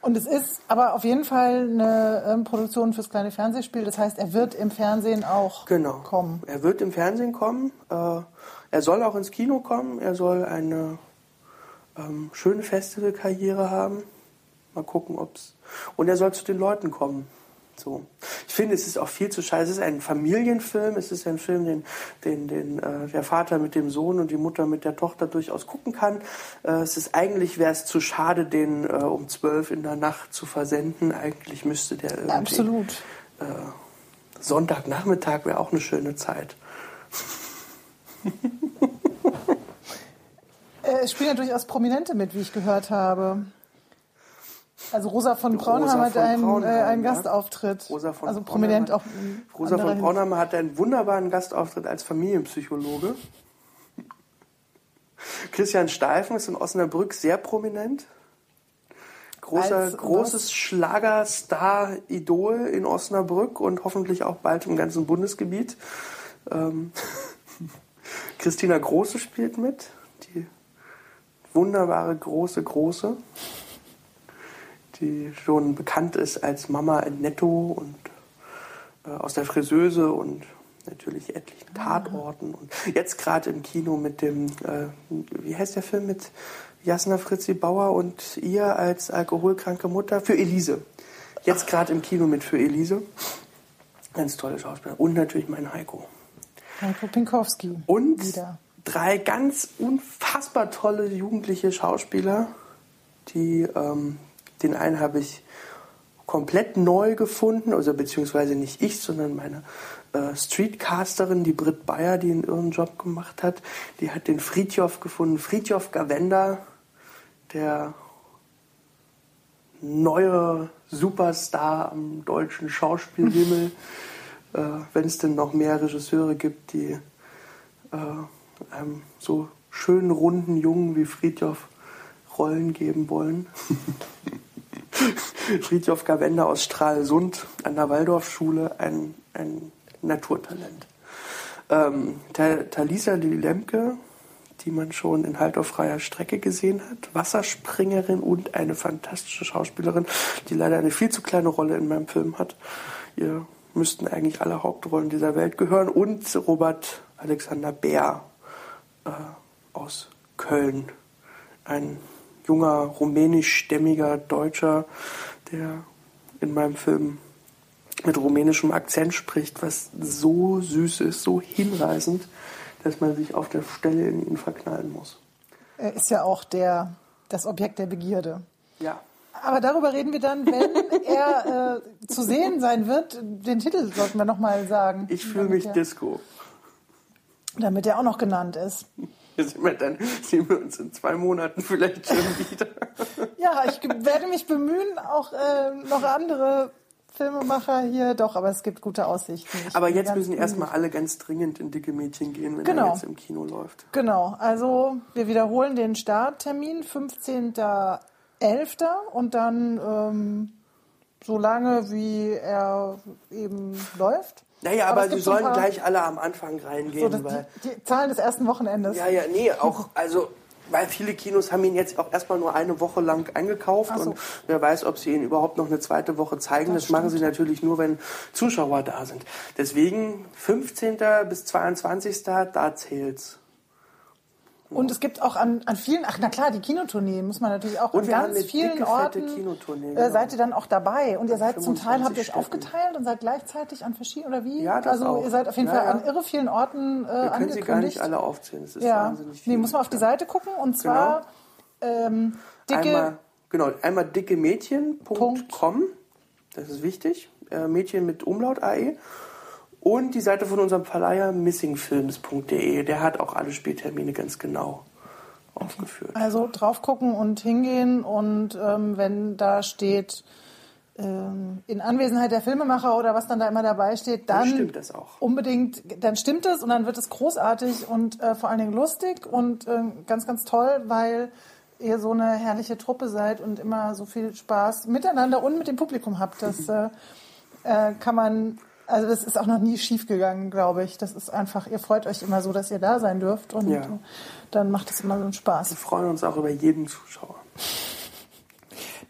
S1: Und es ist aber auf jeden Fall eine ähm, Produktion fürs kleine Fernsehspiel. Das heißt, er wird im Fernsehen auch
S2: Genau.
S1: kommen.
S2: Er wird im Fernsehen kommen. Äh, er soll auch ins Kino kommen. Er soll eine ähm, schöne Festivalkarriere haben. Mal gucken, ob's. Und er soll zu den Leuten kommen. So. Ich finde, es ist auch viel zu schade. Es ist ein Familienfilm. Es ist ein Film, den, den, den äh, der Vater mit dem Sohn und die Mutter mit der Tochter durchaus gucken kann. Äh, es ist eigentlich wäre es zu schade, den äh, um zwölf in der Nacht zu versenden. Eigentlich müsste der irgendwie
S1: Absolut.
S2: Sonntagnachmittag wäre auch eine schöne Zeit. *laughs*
S1: Äh, Es spielen ja durchaus Prominente mit, wie ich gehört habe. Also Rosa von
S2: Rosa
S1: Braunheim hat
S2: von
S1: einen,
S2: Braunheim,
S1: äh, einen. Gastauftritt.
S2: Rosa von
S1: also prominent
S2: hat-
S1: auch.
S2: Rosa von Braunheim hatte einen wunderbaren Gastauftritt als Familienpsychologe. Christian Steifen ist in Osnabrück sehr prominent. Großer,
S1: Als
S2: großes Schlagerstar-Idol in Osnabrück und hoffentlich auch bald im ganzen Bundesgebiet. Ähm, *laughs* Christina Große spielt mit, die wunderbare große Große, die schon bekannt ist als Mama in Netto und äh, aus der Friseuse und natürlich etlichen Tatorten. Und jetzt gerade im Kino mit dem, äh, wie heißt der Film mit Jasna Fritzi Bauer und ihr als alkoholkranke Mutter? Für Elise. Jetzt gerade im Kino mit Für Elise. Ganz tolle Schauspieler. Und natürlich mein Heiko.
S1: Heiko Pinkowski.
S2: Und
S1: Wieder.
S2: drei ganz unfassbar tolle jugendliche Schauspieler, die ähm, den einen habe ich komplett neu gefunden, also beziehungsweise nicht ich, sondern meine äh, Streetcasterin, die Britt Bayer, die einen irren Job gemacht hat, die hat den Fritjof gefunden, Fritjof Gavenda, der neue Superstar am deutschen Schauspielhimmel, *laughs* äh, wenn es denn noch mehr Regisseure gibt, die äh, einem so schönen, runden Jungen wie Friedhof Rollen geben wollen. *laughs* *laughs* Friedhof Gavenda aus Stralsund an der Waldorfschule, ein, ein Naturtalent. Ähm, Ta- Talisa Lemke, die man schon in Halt auf freier Strecke gesehen hat, Wasserspringerin und eine fantastische Schauspielerin, die leider eine viel zu kleine Rolle in meinem Film hat. Ihr müssten eigentlich alle Hauptrollen dieser Welt gehören. Und Robert Alexander Bär äh, aus Köln, ein junger rumänischstämmiger Deutscher, der in meinem Film mit rumänischem Akzent spricht, was so süß ist, so hinreißend, dass man sich auf der Stelle in ihn verknallen muss.
S1: Er ist ja auch der, das Objekt der Begierde.
S2: Ja.
S1: Aber darüber reden wir dann, wenn er äh, zu sehen sein wird. Den Titel sollten wir nochmal sagen.
S2: Ich fühle mich
S1: er-
S2: Disco.
S1: Damit er auch noch genannt ist.
S2: Sehen wir, dann sehen wir uns in zwei Monaten vielleicht schon wieder.
S1: Ja, ich werde mich bemühen, auch äh, noch andere Filmemacher hier. Doch, aber es gibt gute Aussichten. Ich
S2: Aber jetzt müssen erstmal alle ganz dringend in dicke Mädchen gehen, wenn
S1: Genau.
S2: er jetzt im Kino läuft.
S1: Genau, also wir wiederholen den Starttermin, 15.11. und dann ähm, so lange, wie er eben läuft.
S2: Naja, aber,
S1: es
S2: sie
S1: so
S2: sollen
S1: paar-
S2: gleich alle am Anfang
S1: So,
S2: reingehen,
S1: das,
S2: weil.
S1: die, die Zahlen des ersten Wochenendes.
S2: Ja, ja, nee, auch, *laughs* also, weil viele Kinos haben ihn jetzt auch erstmal nur eine Woche lang eingekauft
S1: so.
S2: und wer weiß, ob sie ihn überhaupt noch eine zweite Woche zeigen. Das,
S1: Das
S2: machen sie natürlich nur, wenn Zuschauer da sind. Deswegen 15. bis 22. da zählt's.
S1: Und es gibt auch an, an vielen, ach na klar, die Kinotournee muss man natürlich auch
S2: Und
S1: an ganz vielen
S2: dicke,
S1: Orten. Äh,
S2: genau.
S1: seid ihr dann auch dabei? Und ihr seid zum Teil, habt ihr
S2: 25
S1: aufgeteilt und seid gleichzeitig an verschiedenen, oder wie?
S2: Ja, das
S1: Also
S2: auch.
S1: ihr seid auf jeden
S2: Ja,
S1: Fall
S2: ja.
S1: an irre vielen Orten äh,
S2: Wir können sie
S1: angekündigt.
S2: gar nicht alle aufzählen. Es ist
S1: ja,
S2: wahnsinnig viel.
S1: nee, muss man auf die Seite gucken und zwar ähm, dicke
S2: Einmal, genau, einmal dickemädchen.com, das ist wichtig, äh, Mädchen mit Umlaut AE. Und die Seite von unserem Verleiher missingfilms.de, der hat auch alle Spieltermine ganz genau aufgeführt.
S1: Also drauf gucken und hingehen und ähm, wenn da steht ähm, in Anwesenheit der Filmemacher oder was dann da immer dabei steht, dann
S2: stimmt das auch.
S1: unbedingt, dann stimmt es und dann wird es großartig und äh, vor allen Dingen lustig und äh, ganz, ganz toll, weil ihr so eine herrliche Truppe seid und immer so viel Spaß miteinander und mit dem Publikum habt. Das äh, äh, kann man, also das ist auch noch nie schief gegangen, glaube ich. Das ist einfach, ihr freut euch immer so, dass ihr da sein dürft und
S2: Ja.
S1: dann macht es immer so einen Spaß.
S2: Wir freuen uns auch über jeden Zuschauer.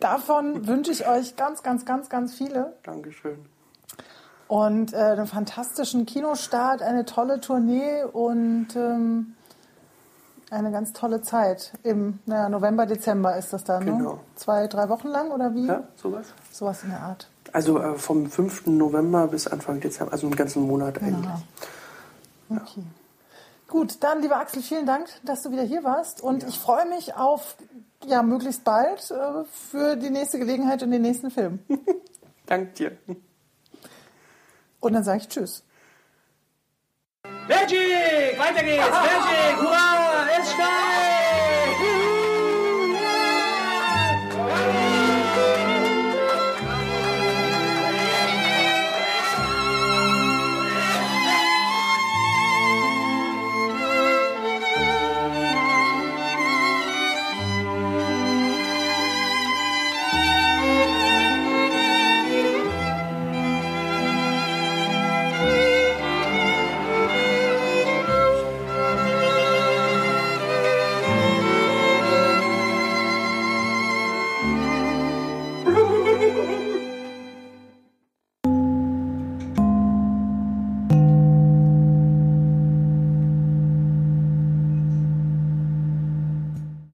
S1: Davon *laughs* wünsche ich euch ganz, ganz, ganz, ganz viele.
S2: Dankeschön.
S1: Und äh, einen fantastischen Kinostart, eine tolle Tournee und ähm, eine ganz tolle Zeit. Im naja, November, Dezember ist das dann, ne?
S2: Genau.
S1: Zwei, drei Wochen lang oder wie?
S2: Ja, sowas?
S1: Sowas in der Art.
S2: Also äh, vom 5. November bis Anfang Dezember, also einen ganzen Monat eigentlich.
S1: Okay. Gut, dann, lieber Axel, vielen Dank, dass du wieder hier warst. Und ich freue mich auf ja, möglichst bald äh, für die nächste Gelegenheit und den nächsten Film. *laughs*
S2: Dank dir.
S1: Und dann sage ich Tschüss.
S4: Magic! Weiter geht's! Magic! Hurra! Es steigt!